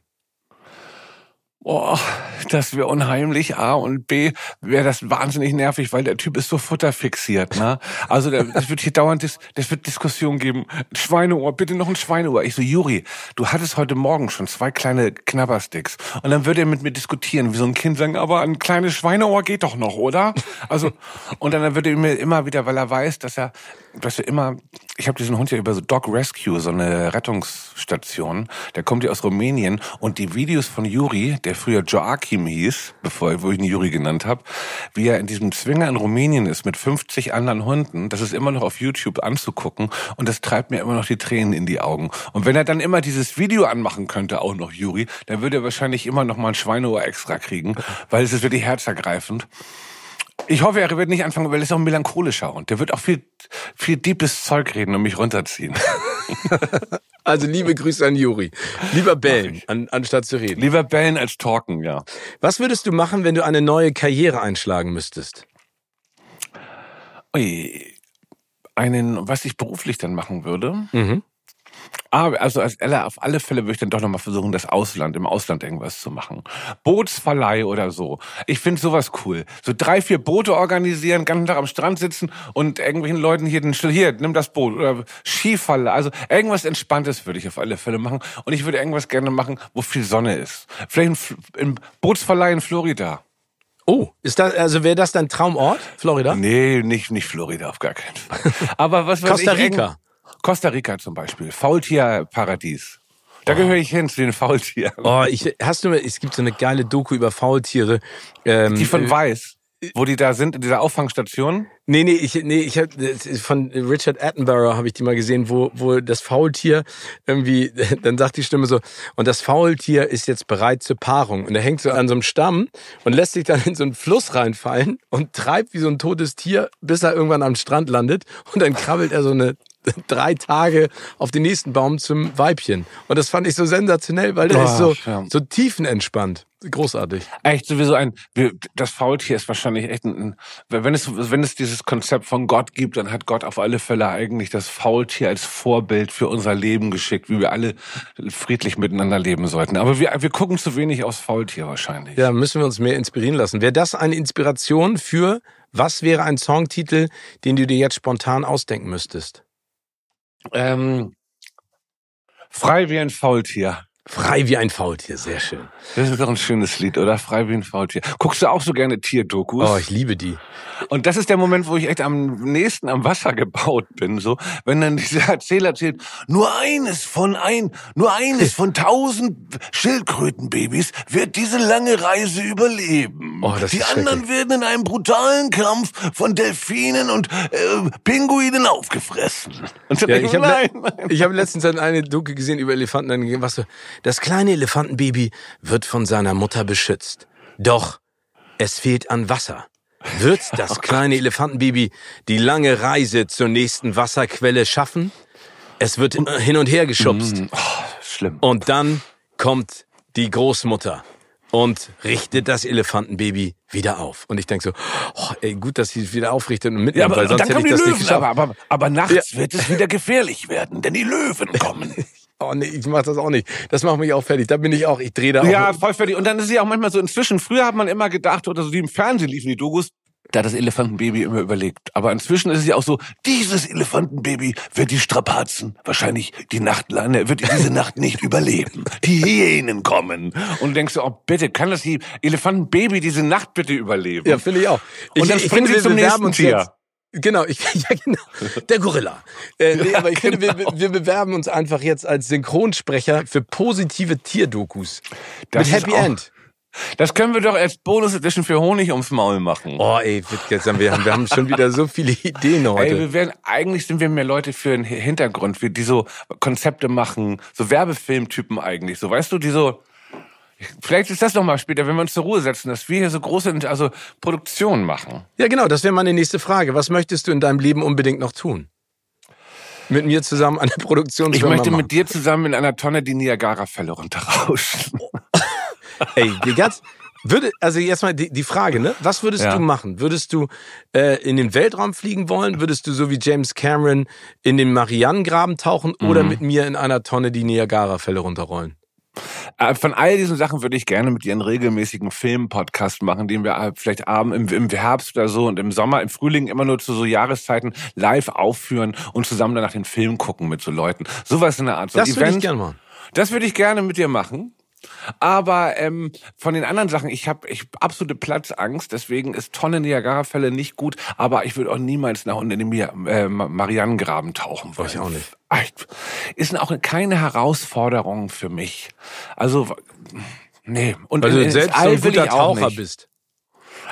Boah, das wäre unheimlich. A und B wäre das wahnsinnig nervig, weil der Typ ist so futterfixiert. Ne? Also das wird hier dauernd, das, wird Diskussion geben. Schweineohr, bitte noch ein Schweineohr. Ich so, Juri, du hattest heute Morgen schon zwei kleine Knabbersticks. Und dann würde er mit mir diskutieren, wie so ein Kind sagen, aber ein kleines Schweineohr geht doch noch, oder? Also und dann würde er mir immer wieder, weil er weiß, dass er, dass er immer, ich habe diesen Hund ja über so Dog Rescue, so eine Rettungsstation. Der kommt ja aus Rumänien und die Videos von Juri, der früher Joachim hieß, bevor wo ich ihn Juri genannt habe, wie er in diesem Zwinger in Rumänien ist mit 50 anderen Hunden. Das ist immer noch auf YouTube anzugucken und das treibt mir immer noch die Tränen in die Augen. Und wenn er dann immer dieses Video anmachen könnte, auch noch Juri, dann würde er wahrscheinlich immer noch mal ein Schweineohr extra kriegen, weil es ist wirklich herzergreifend. Ich hoffe, er wird nicht anfangen, weil er ist auch ein melancholischer Hund. Der wird auch viel, viel deepes Zeug reden und mich runterziehen. *laughs* Also liebe Grüße an Juri. Lieber bellen, an, anstatt zu reden. Lieber bellen als talken, ja. Was würdest du machen, wenn du eine neue Karriere einschlagen müsstest? Ui, einen, was ich beruflich dann machen würde. Mhm. Ah, also als Ella, auf alle Fälle würde ich dann doch nochmal versuchen, das Ausland, im Ausland irgendwas zu machen. Bootsverleih oder so. Ich finde sowas cool. So drei, vier Boote organisieren, ganzen Tag am Strand sitzen und irgendwelchen Leuten hier, den, hier, nimm das Boot. Oder Skifalle. Also irgendwas Entspanntes würde ich auf alle Fälle machen. Und ich würde irgendwas gerne machen, wo viel Sonne ist. Vielleicht ein, Bootsverleih in Florida. Oh, ist das, also wäre das dein Traumort, Florida? Nee, nicht, nicht Florida, auf gar keinen Fall. *laughs* Aber was weiß Costa Rica. Costa Rica zum Beispiel, Faultierparadies. Da oh. gehöre ich hin zu den Faultieren. Oh, ich, hast du, es gibt so eine geile Doku über Faultiere. Ähm, die von äh, Weiß. Wo die da sind, in dieser Auffangstation? Nee, nee, ich, nee, ich hab, von Richard Attenborough habe ich die mal gesehen, wo, wo das Faultier irgendwie, *laughs* dann sagt die Stimme so, und das Faultier ist jetzt bereit zur Paarung. Und er hängt so an so einem Stamm und lässt sich dann in so einen Fluss reinfallen und treibt wie so ein totes Tier, bis er irgendwann am Strand landet. Und dann krabbelt er so eine *laughs* drei Tage auf den nächsten Baum zum Weibchen. Und das fand ich so sensationell, weil der oh, ist so, ja. so tiefenentspannt. Großartig. Echt sowieso ein, das Faultier ist wahrscheinlich echt ein, wenn es, wenn es dieses Konzept von Gott gibt, dann hat Gott auf alle Fälle eigentlich das Faultier als Vorbild für unser Leben geschickt, wie wir alle friedlich miteinander leben sollten. Aber wir, wir gucken zu wenig aus Faultier wahrscheinlich. Ja, müssen wir uns mehr inspirieren lassen. Wäre das eine Inspiration für, was wäre ein Songtitel, den du dir jetzt spontan ausdenken müsstest? Ähm, frei wie ein Faultier. Frei wie ein Faultier, sehr schön. Das ist doch ein schönes Lied, oder? Frei wie ein Faultier. Guckst du auch so gerne Tierdokus? Oh, ich liebe die. Und das ist der Moment, wo ich echt am nächsten am Wasser gebaut bin, so. Wenn dann dieser Erzähler erzählt, nur eines von ein, nur eines von tausend Schildkrötenbabys wird diese lange Reise überleben. Oh, das die ist anderen werden in einem brutalen Kampf von Delfinen und äh, Pinguinen aufgefressen. Und ja, ich habe ich hab letztens eine Doku gesehen über Elefanten, dann was so, das kleine Elefantenbaby wird von seiner Mutter beschützt. Doch es fehlt an Wasser. Wird *laughs* das kleine Elefantenbaby die lange Reise zur nächsten Wasserquelle schaffen? Es wird hin und her geschubst. Mm, oh, schlimm. Und dann kommt die Großmutter und richtet das Elefantenbaby wieder auf. Und ich denke so, oh, ey, gut, dass sie es wieder aufrichtet und mitnimmt, ja, aber, weil sonst hätte ich das Löwen, nicht geschafft. Aber, aber, aber nachts ja. wird es wieder gefährlich werden, denn die Löwen kommen. *laughs* Oh nee, ich mach das auch nicht. Das macht mich auch fertig. Da bin ich auch, ich drehe da. Ja, voll fertig. Und dann ist es ja auch manchmal so inzwischen. Früher hat man immer gedacht, oder so wie im Fernsehen liefen die Dogus, da hat das Elefantenbaby immer überlegt. Aber inzwischen ist es ja auch so, dieses Elefantenbaby wird die Strapazen, wahrscheinlich die Nacht, ne, wird diese Nacht nicht überleben. Die Hyänen kommen. Und du denkst du, oh bitte, kann das die Elefantenbaby diese Nacht bitte überleben? Ja, finde ich auch. Ich, und dann springen sie zum nächsten Tier. Jetzt, Genau, ich, *laughs* ja genau, der Gorilla. Äh, nee, aber ich finde, wir, wir bewerben uns einfach jetzt als Synchronsprecher für positive Tierdokus. Das mit Happy End. Das können wir doch als Bonus Edition für Honig ums Maul machen. Oh ey, Wittgestern, wir haben, wir haben schon wieder so viele Ideen Ey, heute. wir werden, eigentlich sind wir mehr Leute für den Hintergrund, die so Konzepte machen, so Werbefilmtypen eigentlich, so, weißt du, die so, vielleicht ist das noch mal später, wenn wir uns zur Ruhe setzen, dass wir hier so große, also Produktionen machen. Ja, genau, das wäre meine nächste Frage. Was möchtest du in deinem Leben unbedingt noch tun? Mit mir zusammen eine Produktion Ich möchte mit dir zusammen in einer Tonne die Niagara-Fälle runterrauschen. *laughs* Ey, die ganz, würde, also jetzt mal die, die Frage, ne? Was würdest Ja. du machen? Würdest du äh, in den Weltraum fliegen wollen? Würdest du so wie James Cameron in den Marianengraben tauchen oder Mhm. mit mir in einer Tonne die Niagara-Fälle runterrollen? Äh, Von all diesen Sachen würde ich gerne mit dir einen regelmäßigen Film-Podcast machen, den wir vielleicht abend im, im Herbst oder so und im Sommer, im Frühling immer nur zu so Jahreszeiten live aufführen und zusammen danach den Film gucken mit so Leuten. Sowas in der Art. So Das würde ich gerne machen. Das würde ich gerne mit dir machen. Aber ähm, von den anderen Sachen, ich habe ich hab absolute Platzangst, deswegen ist Tonne Niagara-Fälle nicht gut, aber ich würde auch niemals nach unten in den Mir- äh, Ma- Marianengraben tauchen wollen. Ich auch nicht. Echt. Ist auch keine Herausforderung für mich. Also, nee. Und Weil du selbst so All ein guter Taucher bist.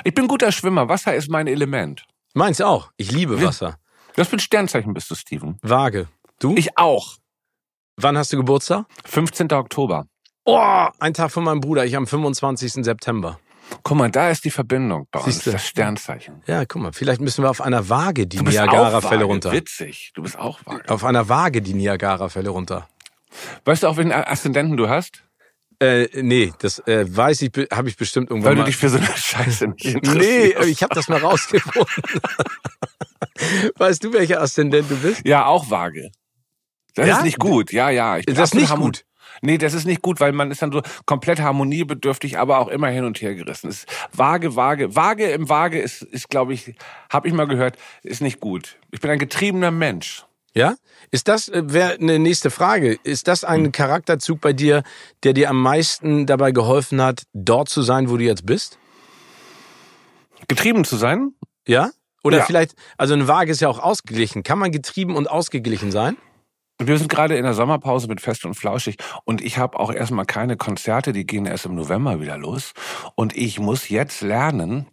Ich bin guter Schwimmer, Wasser ist mein Element. Meins auch. Ich liebe Wasser. Das bin Sternzeichen bist du, Steven. Waage. Du? Ich auch. Wann hast du Geburtstag? 15. Oktober. Oh, ein Tag von meinem Bruder. Ich am 25. September. Guck mal, da ist die Verbindung bei uns, Siehste. das Sternzeichen. Ja, guck mal, vielleicht müssen wir auf einer Waage die Du Niagara-Fälle runter. Witzig, du bist auch vage. Auf einer Waage die Niagara-Fälle runter. Weißt du auch, welchen Aszendenten du hast? Äh, nee, das äh, weiß ich, habe ich bestimmt irgendwann Weil du mal. dich für so eine Scheiße nicht nee, interessierst. ich habe das mal rausgefunden. *laughs* weißt du, welcher Aszendent du bist? Ja, auch vage. Das Ja? ist nicht gut. Ja, ja. Ich bin Das ist nicht gut. Nee, das ist nicht gut, weil man ist dann so komplett harmoniebedürftig, aber auch immer hin und her gerissen. Es Ist vage, vage, vage im Vage ist, ist glaube ich, habe ich mal gehört, ist nicht gut. Ich bin ein getriebener Mensch. Ja? Ist das, äh, wäre eine nächste Frage, ist das ein Charakterzug bei dir, der dir am meisten dabei geholfen hat, dort zu sein, wo du jetzt bist? Getrieben zu sein? Ja? Oder Ja. vielleicht, also eine Waage ist ja auch ausgeglichen. Kann man getrieben und ausgeglichen sein? Wir sind gerade in der Sommerpause mit Fest und Flauschig und ich habe auch erstmal keine Konzerte, die gehen erst im November wieder los. Und ich muss jetzt lernen,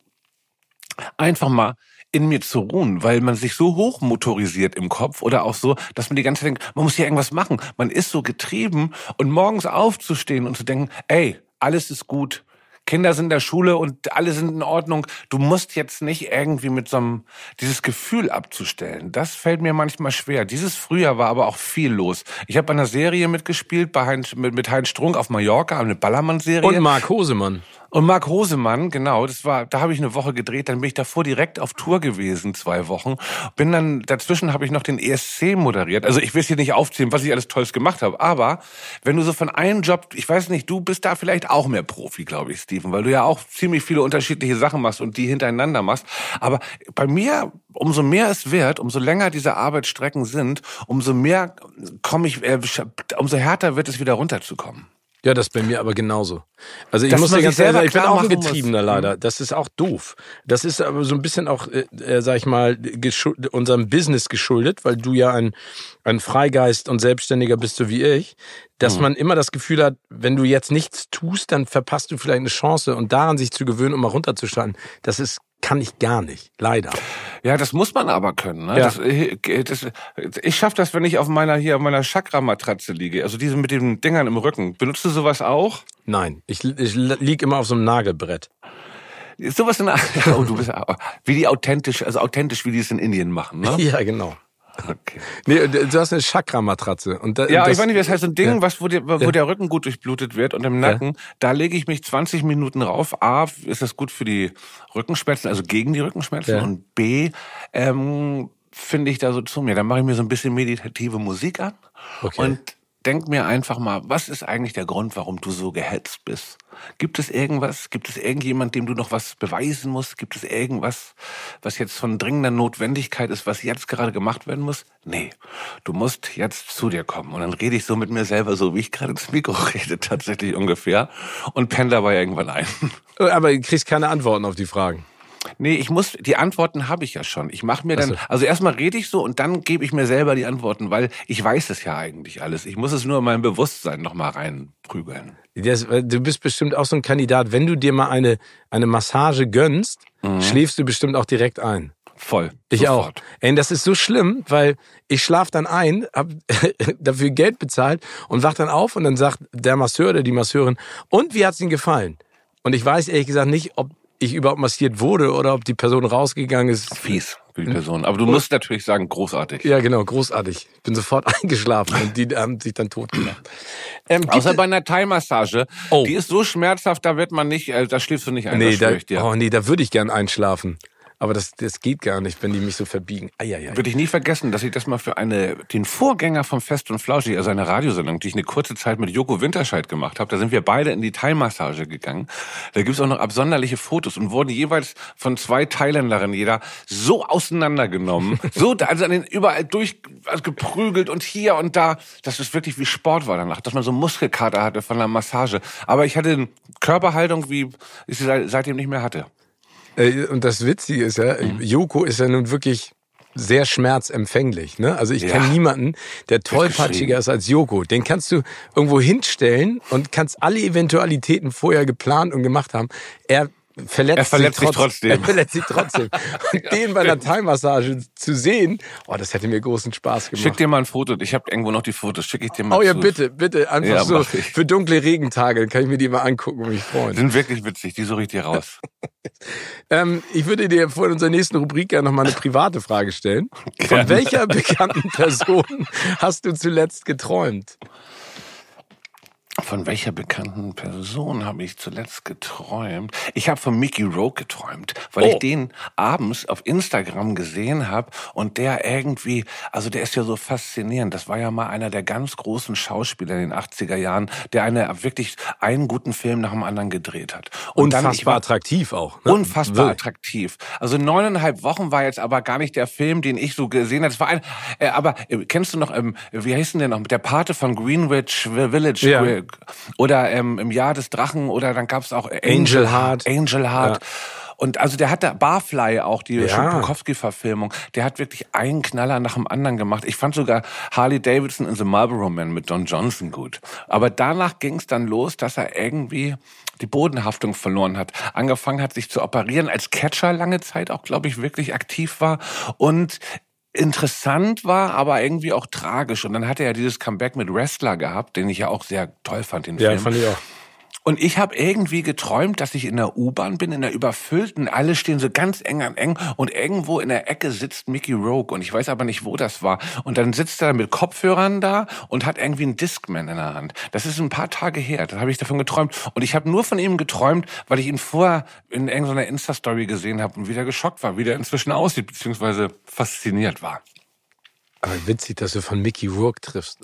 einfach mal in mir zu ruhen, weil man sich so hoch motorisiert im Kopf oder auch so, dass man die ganze Zeit denkt, man muss hier irgendwas machen. Man ist so getrieben und morgens aufzustehen und zu denken, ey, alles ist gut. Kinder sind in der Schule und alle sind in Ordnung. Du musst jetzt nicht irgendwie mit so einem, dieses Gefühl abzustellen. Das fällt mir manchmal schwer. Dieses Frühjahr war aber auch viel los. Ich habe bei einer Serie mitgespielt, bei Heinz, mit, mit Heinz Strunk auf Mallorca, eine Ballermann-Serie. Und Marc Hosemann. Und Marc Hosemann, genau, das war, da habe ich eine Woche gedreht, dann bin ich davor direkt auf Tour gewesen, zwei Wochen. Bin dann, dazwischen habe ich noch den ESC moderiert. Also ich will es hier nicht aufzählen, was ich alles Tolles gemacht habe. Aber wenn du so von einem Job, ich weiß nicht, du bist da vielleicht auch mehr Profi, glaube ich, Steven, weil du ja auch ziemlich viele unterschiedliche Sachen machst und die hintereinander machst. Aber bei mir, umso mehr es wird, umso länger diese Arbeitsstrecken sind, umso mehr komme ich, äh, umso härter wird es wieder runterzukommen. Ja, das ist bei mir aber genauso. Also ich Dass muss dir ganz ehrlich sagen, ich bin auch ein machen muss. Getriebener leider. Das ist auch doof. Das ist aber so ein bisschen auch, äh, äh, sag ich mal, unserem Business geschuldet, weil du ja ein, ein Freigeist und Selbstständiger bist, so wie ich, dass man immer das Gefühl hat, wenn du jetzt nichts tust, dann verpasst du vielleicht eine Chance und daran sich zu gewöhnen, um mal runterzustarten, das ist, kann ich gar nicht. Leider. Ja, das muss man aber können. Ne? Ja. Das, äh, das, ich schaffe das, wenn ich auf meiner hier auf meiner Chakra-Matratze liege. Also diese mit den Dingern im Rücken. Benutzt du sowas auch? Nein, ich, ich lieg immer auf so einem Nagelbrett. Sowas in der, oh, du bist *laughs* wie die authentisch, also authentisch, wie die es in Indien machen. Ne? *laughs* Ja, genau. Okay. Nee, du hast eine Chakra-Matratze. Und da, Ja, das, ich weiß nicht, das heißt so ein Ding, Ja. was wo, der, wo Ja. der Rücken gut durchblutet wird und im Nacken, da lege ich mich 20 Minuten rauf. A, ist das gut für die Rückenschmerzen, also gegen die Rückenschmerzen Ja. und B, ähm, finde ich da so zu mir. Dann mache ich mir so ein bisschen meditative Musik an Okay. und denk mir einfach mal, was ist eigentlich der Grund, warum du so gehetzt bist? Gibt es irgendwas? Gibt es irgendjemand, dem du noch was beweisen musst? Gibt es irgendwas, was jetzt von dringender Notwendigkeit ist, was jetzt gerade gemacht werden muss? Nee, du musst jetzt zu dir kommen. Und dann rede ich so mit mir selber, so wie ich gerade ins Mikro *laughs* rede, tatsächlich ungefähr. Und penne dabei irgendwann ein. Aber du kriegst keine Antworten auf die Fragen. Nee, ich muss, die Antworten habe ich ja schon. Ich mache mir dann, so. also erstmal rede ich so und dann gebe ich mir selber die Antworten, weil ich weiß es ja eigentlich alles. Ich muss es nur in mein Bewusstsein nochmal reinprügeln. Das, du bist bestimmt auch so ein Kandidat, wenn du dir mal eine, eine Massage gönnst, mhm. schläfst du bestimmt auch direkt ein. Voll. Ich sofort. auch. Ey, das ist so schlimm, weil ich schlaf dann ein, hab *laughs* dafür Geld bezahlt und wach dann auf und dann sagt der Masseur oder die Masseurin, und wie hat's Ihnen gefallen? Und ich weiß ehrlich gesagt nicht, ob ich überhaupt massiert wurde oder ob die Person rausgegangen ist. Fies für die Person. Aber du musst natürlich sagen, großartig. Ja, genau, großartig. Ich bin sofort *laughs* eingeschlafen und die haben sich dann tot gemacht. Ähm, Außer bei einer Thai-Massage. Oh. Die ist so schmerzhaft, da wird man nicht, äh, da schläfst du nicht ein. Nee, da, oh nee, da würde ich gern einschlafen. Aber das, das geht gar nicht, wenn die mich so verbiegen. Eieiei. Würde ich nie vergessen, dass ich das mal für eine, den Vorgänger von Fest und Flauschig, also eine Radiosendung, die ich eine kurze Zeit mit Joko Winterscheid gemacht habe, da sind wir beide in die Thai-Massage gegangen. Da gibt's auch noch absonderliche Fotos und wurden jeweils von zwei Thailänderinnen jeder so auseinandergenommen, *laughs* so, also an den überall durchgeprügelt und hier und da, dass es wirklich wie Sport war danach, dass man so Muskelkater hatte von der Massage. Aber ich hatte eine Körperhaltung, wie ich sie seitdem nicht mehr hatte. Äh, und das Witzige ist ja, mhm. Joko ist ja nun wirklich sehr schmerzempfänglich. Ne? Also ich ja. kenne niemanden, der tollpatschiger ist als Joko. Den kannst du irgendwo hinstellen und kannst alle Eventualitäten vorher geplant und gemacht haben. Er verletzt, er verletzt sich, trotz, trotzdem. *laughs* Er verletzt sich trotzdem. *laughs* Und ja, den bei einer Thai-Massage zu sehen, oh, das hätte mir großen Spaß gemacht. Schick dir mal ein Foto. Ich habe irgendwo noch die Fotos. Schick ich dir mal. Oh ja, zu. bitte, bitte. Einfach ja, so für dunkle Regentage kann ich mir die mal angucken und mich freuen. Sind wirklich witzig. Die suche ich dir raus. *laughs* ähm, ich würde dir vor unserer nächsten Rubrik gerne noch mal eine private Frage stellen. Von welcher bekannten Person hast du zuletzt geträumt? Von welcher bekannten Person habe ich zuletzt geträumt? Ich habe von Mickey Rogue geträumt, weil oh. ich den abends auf Instagram gesehen habe und der irgendwie, also der ist ja so faszinierend. Das war ja mal einer der ganz großen Schauspieler in den 80er Jahren, der eine wirklich einen guten Film nach dem anderen gedreht hat. Und unfassbar war, attraktiv auch. Ne? Unfassbar Will. attraktiv. Also neuneinhalb Wochen war jetzt aber gar nicht der Film, den ich so gesehen habe. Das war ein, äh, aber äh, kennst du noch, ähm, wie heißt denn der noch, mit der Pate von Greenwich Village? Ja. Oder ähm, im Jahr des Drachen oder dann gab es auch Angel, Heart. Angel Heart. Ja. Und also der hat da Barfly auch, die ja. Bukowski-Verfilmung, der hat wirklich einen Knaller nach dem anderen gemacht. Ich fand sogar Harley Davidson in The Marlboro Man mit Don Johnson gut. Aber danach ging es dann los, dass er irgendwie die Bodenhaftung verloren hat. Angefangen hat, sich zu operieren, als Catcher lange Zeit auch, glaube ich, wirklich aktiv war. Und interessant war, aber irgendwie auch tragisch. Und dann hat er ja dieses Comeback mit Wrestler gehabt, den ich ja auch sehr toll fand, den ja, Film. Ja, fand ich auch. Und ich habe irgendwie geträumt, dass ich in der U-Bahn bin, in der überfüllten, alle stehen so ganz eng an eng und irgendwo in der Ecke sitzt Mickey Rogue und ich weiß aber nicht, wo das war. Und dann sitzt er mit Kopfhörern da und hat irgendwie einen Discman in der Hand. Das ist ein paar Tage her, da habe ich davon geträumt. Und ich habe nur von ihm geträumt, weil ich ihn vorher in irgendeiner Insta-Story gesehen habe und wieder geschockt war, wie der inzwischen aussieht, beziehungsweise fasziniert war. Aber witzig, dass du von Mickey Rourke triffst.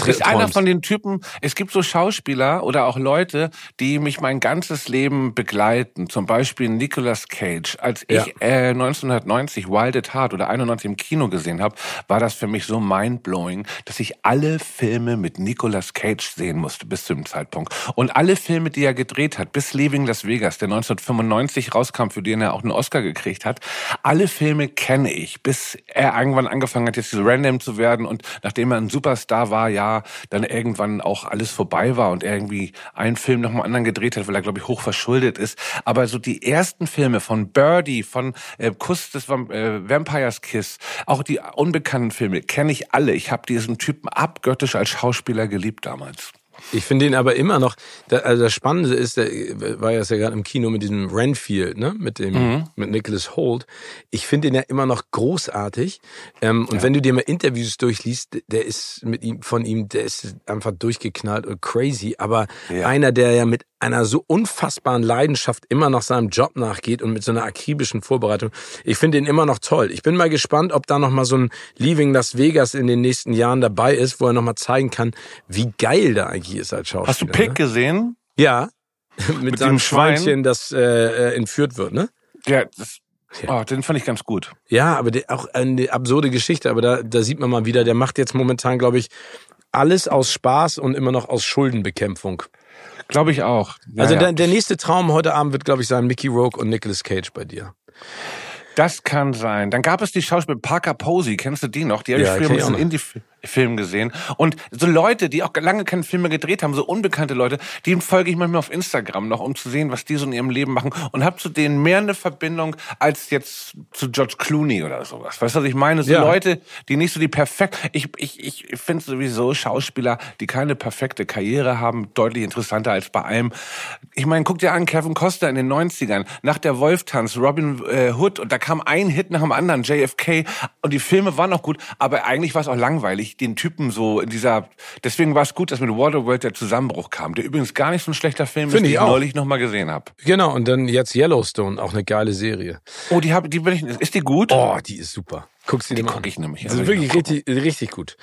Tri ist einer von den Typen, es gibt so Schauspieler oder auch Leute, die mich mein ganzes Leben begleiten. Zum Beispiel Nicolas Cage. Als ja. ich äh, 1990 Wild at Heart oder 91 im Kino gesehen habe, war das für mich so mindblowing, dass ich alle Filme mit Nicolas Cage sehen musste bis zu dem Zeitpunkt. Und alle Filme, die er gedreht hat, bis Leaving Las Vegas, der 1995 rauskam, für den er auch einen Oscar gekriegt hat, alle Filme kenne ich, bis er irgendwann angefangen hat, jetzt diese Random Eminem zu werden und nachdem er ein Superstar war, ja, dann irgendwann auch alles vorbei war und irgendwie einen Film nach dem anderen gedreht hat, weil er, glaube ich, hoch verschuldet ist. Aber so die ersten Filme von Birdie, von äh, Kuss des Vamp äh, Vampires Kiss, auch die unbekannten Filme kenne ich alle. Ich habe diesen Typen abgöttisch als Schauspieler geliebt damals. Ich finde ihn aber immer noch, also das Spannende ist, der war ja gerade im Kino mit diesem Renfield, ne, mit dem, mhm. mit Nicholas Holt. Ich finde ihn ja immer noch großartig. Ähm, und ja. wenn du dir mal Interviews durchliest, der ist mit ihm, von ihm, der ist einfach durchgeknallt und crazy. Aber ja. einer, der ja mit einer so unfassbaren Leidenschaft immer noch seinem Job nachgeht und mit so einer akribischen Vorbereitung. Ich finde ihn immer noch toll. Ich bin mal gespannt, ob da noch mal so ein Leaving Las Vegas in den nächsten Jahren dabei ist, wo er noch mal zeigen kann, wie geil da eigentlich ist als Schauspieler. Hast du Pick ne? gesehen? Ja. *laughs* mit, mit seinem Schweinchen, das äh, entführt wird, ne? Ja, das ja. Oh, den fand ich ganz gut. Ja, aber der, auch eine absurde Geschichte. Aber da, da sieht man mal wieder, der macht jetzt momentan, glaube ich, alles aus Spaß und immer noch aus Schuldenbekämpfung. Glaube ich auch. Ja, also der, der nächste Traum heute Abend wird, glaube ich, sein Mickey Rogue und Nicolas Cage bei dir. Das kann sein. Dann gab es die Schauspieler Parker Posey, kennst du die noch? Die habe ja, ich früher ein bisschen Indie Film gesehen. Und so Leute, die auch lange keine Filme gedreht haben, so unbekannte Leute, die folge ich manchmal auf Instagram noch, um zu sehen, was die so in ihrem Leben machen. Und habe zu denen mehr eine Verbindung als jetzt zu George Clooney oder sowas. Weißt du, was ich meine? So ja. Leute, die nicht so die perfekt. Ich, ich, ich finde sowieso Schauspieler, die keine perfekte Karriere haben, deutlich interessanter als bei einem. Ich meine, guck dir an, Kevin Costner in den 90ern, nach der Wolftanz, Robin äh, Hood, und da kam ein Hit nach dem anderen, JFK, und die Filme waren auch gut, aber eigentlich war es auch langweilig den Typen so in dieser. Deswegen war es gut, dass mit Waterworld der Zusammenbruch kam, der übrigens gar nicht so ein schlechter Film Find ist, den ich, ich neulich noch mal gesehen habe. Genau, und dann jetzt Yellowstone, auch eine geile Serie. Oh, die habe, die bin ich. Ist die gut? Oh, die ist super. Guckst du die mal guck ich nämlich. Das ist wirklich richtig, richtig gut.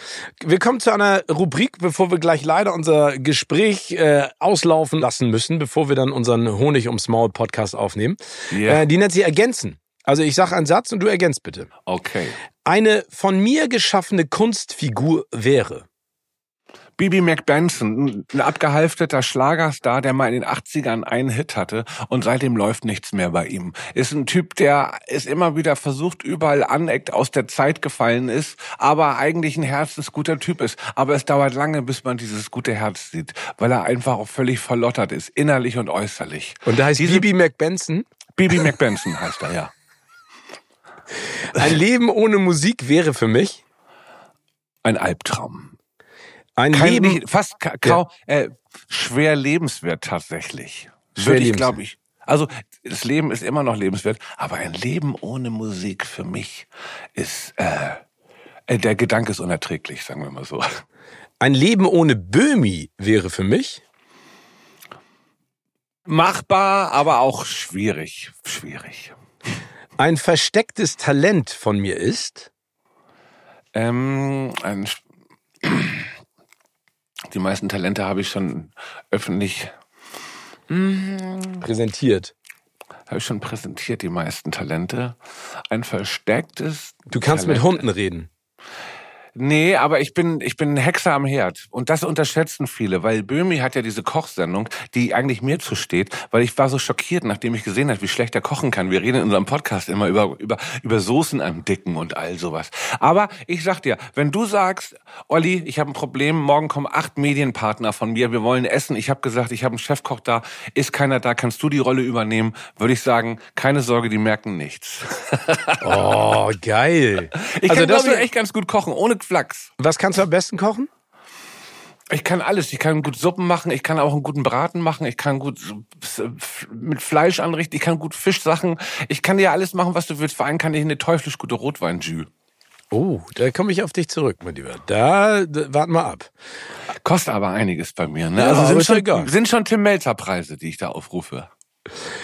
Wir kommen zu einer Rubrik, bevor wir gleich leider unser Gespräch äh, auslaufen lassen müssen, bevor wir dann unseren Honig ums Maul Podcast aufnehmen. Yeah. Äh, die nennt sie Ergänzen. Also ich sage einen Satz und du ergänzt bitte. Okay. Eine von mir geschaffene Kunstfigur wäre. Bibi McBenson, ein abgehalfterter Schlagerstar, der mal in den 80ern einen Hit hatte und seitdem läuft nichts mehr bei ihm. Ist ein Typ, der es immer wieder versucht, überall aneckt, aus der Zeit gefallen ist, aber eigentlich ein herzensguter Typ ist. Aber es dauert lange, bis man dieses gute Herz sieht, weil er einfach auch völlig verlottert ist, innerlich und äußerlich. Und da heißt Diese Bibi McBenson? Bibi McBenson heißt er, ja. Ein Leben ohne Musik wäre für mich ein Albtraum. Ein Kein, Leben nicht, fast kaum ja. äh, schwer lebenswert tatsächlich. Schwer Würde ich, glaube ich. Also das Leben ist immer noch lebenswert, aber ein Leben ohne Musik für mich ist äh, äh, der Gedanke ist unerträglich, sagen wir mal so. Ein Leben ohne Böhmi wäre für mich machbar, aber auch schwierig, schwierig. Ein verstecktes Talent von mir ist? Ähm, ein, die meisten Talente habe ich schon öffentlich präsentiert. Habe ich schon präsentiert, die meisten Talente. Ein verstecktes. Du kannst Talent. mit Hunden reden. Nee, aber ich bin, ich bin ein Hexer am Herd. Und das unterschätzen viele, weil Böhmi hat ja diese Kochsendung, die eigentlich mir zusteht, weil ich war so schockiert, nachdem ich gesehen habe, wie schlecht er kochen kann. Wir reden in unserem Podcast immer über, über, über Soßen am Dicken und all sowas. Aber ich sag dir, wenn du sagst, Olli, ich habe ein Problem, morgen kommen acht Medienpartner von mir, wir wollen essen, ich habe gesagt, ich habe einen Chefkoch da, ist keiner da, kannst du die Rolle übernehmen, würde ich sagen, keine Sorge, die merken nichts. Oh, geil. *laughs* Ich also kann, das glaube ich, echt ganz gut kochen, ohne Flachs. Was kannst du am besten kochen? Ich kann alles. Ich kann gut Suppen machen. Ich kann auch einen guten Braten machen. Ich kann gut mit Fleisch anrichten. Ich kann gut Fischsachen. Ich kann dir alles machen, was du willst. Vor allem kann ich eine teuflisch gute Rotweinjus. Oh, da komme ich auf dich zurück, mein Lieber. Da, da warten wir ab. Kostet aber einiges bei mir. Ne? Ja, also sind schon, egal. sind schon Tim Melzer Preise, die ich da aufrufe.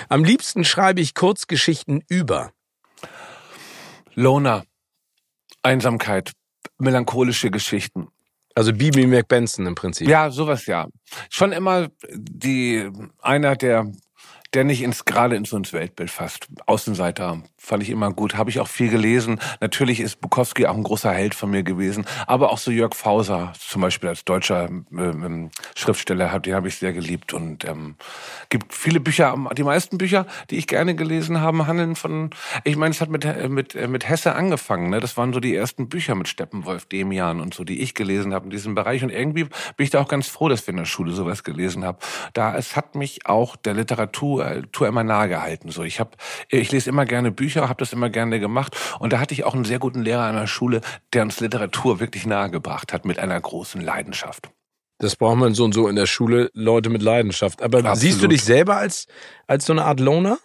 Am liebsten schreibe ich Kurzgeschichten über. Loner. Einsamkeit melancholische Geschichten. Also Bibi McBenson im Prinzip. Ja, sowas ja. Schon immer die einer der der nicht ins gerade ins uns Weltbild fasst. Außenseiter fand ich immer gut. Habe ich auch viel gelesen. Natürlich ist Bukowski auch ein großer Held von mir gewesen. Aber auch so Jörg Fauser zum Beispiel als deutscher ähm, Schriftsteller, den habe ich sehr geliebt. Und ähm, gibt viele Bücher, die meisten Bücher, die ich gerne gelesen habe, handeln von, ich meine, es hat mit, äh, mit, äh, mit Hesse angefangen. Ne? Das waren so die ersten Bücher mit Steppenwolf, Demian und so, die ich gelesen habe in diesem Bereich. Und irgendwie bin ich da auch ganz froh, dass wir in der Schule sowas gelesen haben. Da es hat mich auch der Literatur, Literatur immer nahe gehalten. So, ich habe, ich lese immer gerne Bücher Bücher, habe das immer gerne gemacht. Und da hatte ich auch einen sehr guten Lehrer an der Schule, der uns Literatur wirklich nahegebracht hat mit einer großen Leidenschaft. Das braucht man so und so in der Schule, Leute mit Leidenschaft. Aber Absolut. siehst du dich selber als, als so eine Art Loner?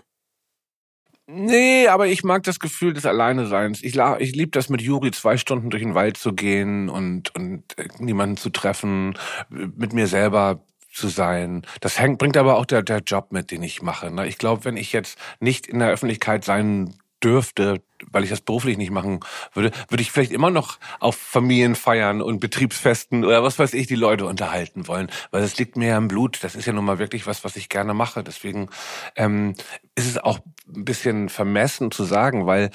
Nee, aber ich mag das Gefühl des Alleineseins. Ich, ich liebe das mit Juri zwei Stunden durch den Wald zu gehen und, und äh, niemanden zu treffen, mit mir selber zu sein. Das hängt, bringt aber auch der, der Job mit, den ich mache. Ne? Ich glaube, wenn ich jetzt nicht in der Öffentlichkeit sein dürfte, weil ich das beruflich nicht machen würde, würde ich vielleicht immer noch auf Familienfeiern und Betriebsfesten oder was weiß ich die Leute unterhalten wollen, weil es liegt mir ja im Blut. Das ist ja nun mal wirklich was, was ich gerne mache. Deswegen ähm, ist es auch ein bisschen vermessen zu sagen, weil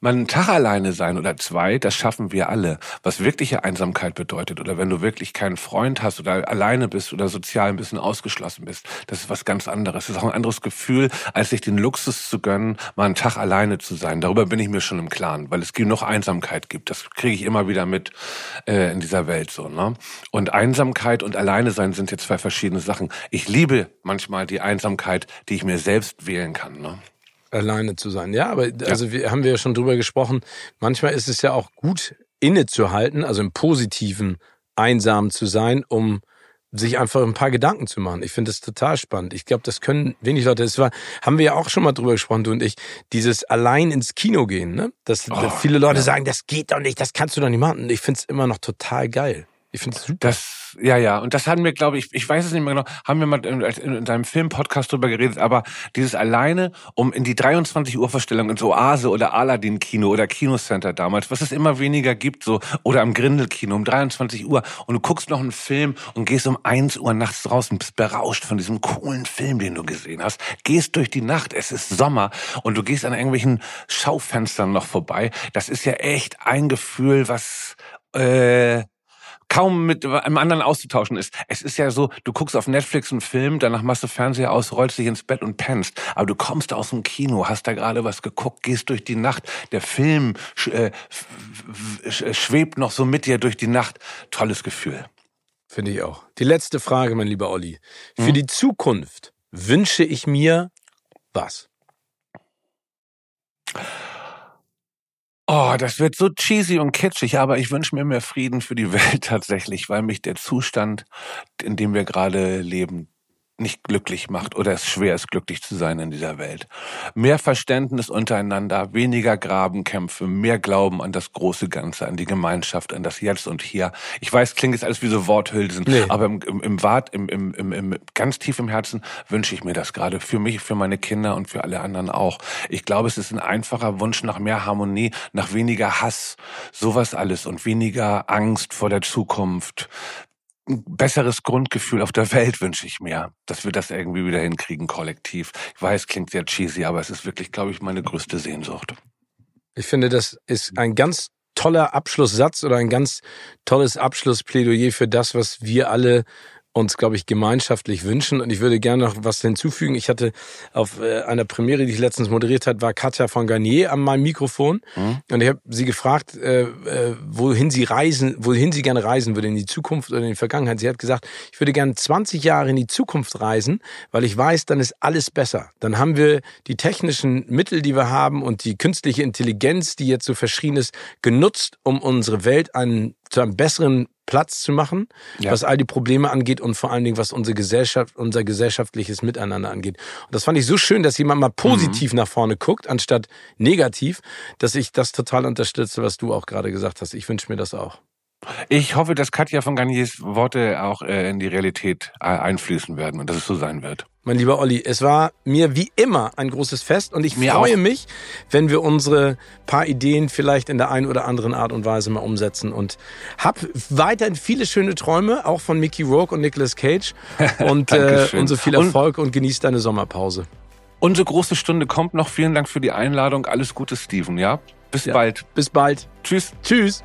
man einen Tag alleine sein oder zwei, das schaffen wir alle. Was wirkliche Einsamkeit bedeutet oder wenn du wirklich keinen Freund hast oder alleine bist oder sozial ein bisschen ausgeschlossen bist, das ist was ganz anderes. Das ist auch ein anderes Gefühl, als sich den Luxus zu gönnen, mal einen Tag alleine zu sein. Darüber bin ich mir schon im Klaren, weil es genug Einsamkeit gibt. Das kriege ich immer wieder mit äh, in dieser Welt so. Ne? Und Einsamkeit und Alleine sein sind jetzt zwei verschiedene Sachen. Ich liebe manchmal die Einsamkeit, die ich mir selbst wählen kann. Ne? Alleine zu sein. Ja, aber also wir haben wir ja schon drüber gesprochen. Manchmal ist es ja auch gut, innezuhalten, also im Positiven einsam zu sein, um sich einfach ein paar Gedanken zu machen. Ich finde das total spannend. Ich glaube, das können wenig Leute. Das war, haben wir ja auch schon mal drüber gesprochen, du und ich, dieses allein ins Kino gehen, ne? Dass oh, viele Leute ja. sagen, das geht doch nicht, das kannst du doch nicht machen. Ich finde es immer noch total geil. Ich finde es super. Das ja, ja. Und das hatten wir, glaube ich, ich weiß es nicht mehr genau, haben wir mal in, in deinem Film-Podcast drüber geredet, aber dieses alleine, um in die 23 Uhr Verstellung ins Oase oder Aladdin-Kino oder Kinocenter damals, was es immer weniger gibt, so, oder am Grindel-Kino um 23 Uhr und du guckst noch einen Film und gehst um 1 Uhr nachts draußen, bist berauscht von diesem coolen Film, den du gesehen hast, gehst durch die Nacht, es ist Sommer und du gehst an irgendwelchen Schaufenstern noch vorbei. Das ist ja echt ein Gefühl, was, äh, kaum mit einem anderen auszutauschen ist. Es ist ja so, du guckst auf Netflix einen Film, danach machst du Fernseher aus, rollst dich ins Bett und pennst. Aber du kommst aus dem Kino, hast da gerade was geguckt, gehst durch die Nacht. Der Film äh, schwebt noch so mit dir durch die Nacht. Tolles Gefühl. Finde ich auch. Die letzte Frage, mein lieber Olli. Für hm? die Zukunft wünsche ich mir was? Oh, das wird so cheesy und kitschig, aber ich wünsche mir mehr Frieden für die Welt tatsächlich, weil mich der Zustand, in dem wir gerade leben, nicht glücklich macht oder es schwer ist, glücklich zu sein in dieser Welt. Mehr Verständnis untereinander, weniger Grabenkämpfe, mehr Glauben an das große Ganze, an die Gemeinschaft, an das Jetzt und Hier. Ich weiß, klingt jetzt alles wie so Worthülsen, nee. aber im, im, im Wart, im, im, im, im, ganz tief im Herzen wünsche ich mir das gerade für mich, für meine Kinder und für alle anderen auch. Ich glaube, es ist ein einfacher Wunsch nach mehr Harmonie, nach weniger Hass, sowas alles und weniger Angst vor der Zukunft, ein besseres Grundgefühl auf der Welt wünsche ich mir, dass wir das irgendwie wieder hinkriegen, kollektiv. Ich weiß, klingt sehr cheesy, aber es ist wirklich, glaube ich, meine größte Sehnsucht. Ich finde, das ist ein ganz toller Abschlusssatz oder ein ganz tolles Abschlussplädoyer für das, was wir alle uns, glaube ich, gemeinschaftlich wünschen. Und ich würde gerne noch was hinzufügen. Ich hatte auf äh, einer Premiere, die ich letztens moderiert hat, war Katja von Garnier an meinem Mikrofon. Mhm. Und ich habe sie gefragt, äh, äh, wohin sie reisen, wohin sie gerne reisen würde, in die Zukunft oder in die Vergangenheit. Sie hat gesagt, ich würde gerne 20 Jahre in die Zukunft reisen, weil ich weiß, dann ist alles besser. Dann haben wir die technischen Mittel, die wir haben und die künstliche Intelligenz, die jetzt so verschrien ist, genutzt, um unsere Welt einen, zu einem besseren Platz zu machen, ja. was all die Probleme angeht und vor allen Dingen, was unsere Gesellschaft, unser gesellschaftliches Miteinander angeht. Und das fand ich so schön, dass jemand mal positiv mhm. nach vorne guckt, anstatt negativ, dass ich das total unterstütze, was du auch gerade gesagt hast. Ich wünsche mir das auch. Ich hoffe, dass Katja von Garniers Worte auch äh, in die Realität äh, einfließen werden und dass es so sein wird. Mein lieber Olli, es war mir wie immer ein großes Fest und ich mir freue auch. mich, wenn wir unsere paar Ideen vielleicht in der einen oder anderen Art und Weise mal umsetzen und hab weiterhin viele schöne Träume, auch von Mickey Rourke und Nicolas Cage *laughs* und, äh, und so viel Erfolg und, und genieß deine Sommerpause. Unsere große Stunde kommt noch. Vielen Dank für die Einladung. Alles Gute, Steven, ja? Bis ja. bald. Bis bald. Tschüss. Tschüss.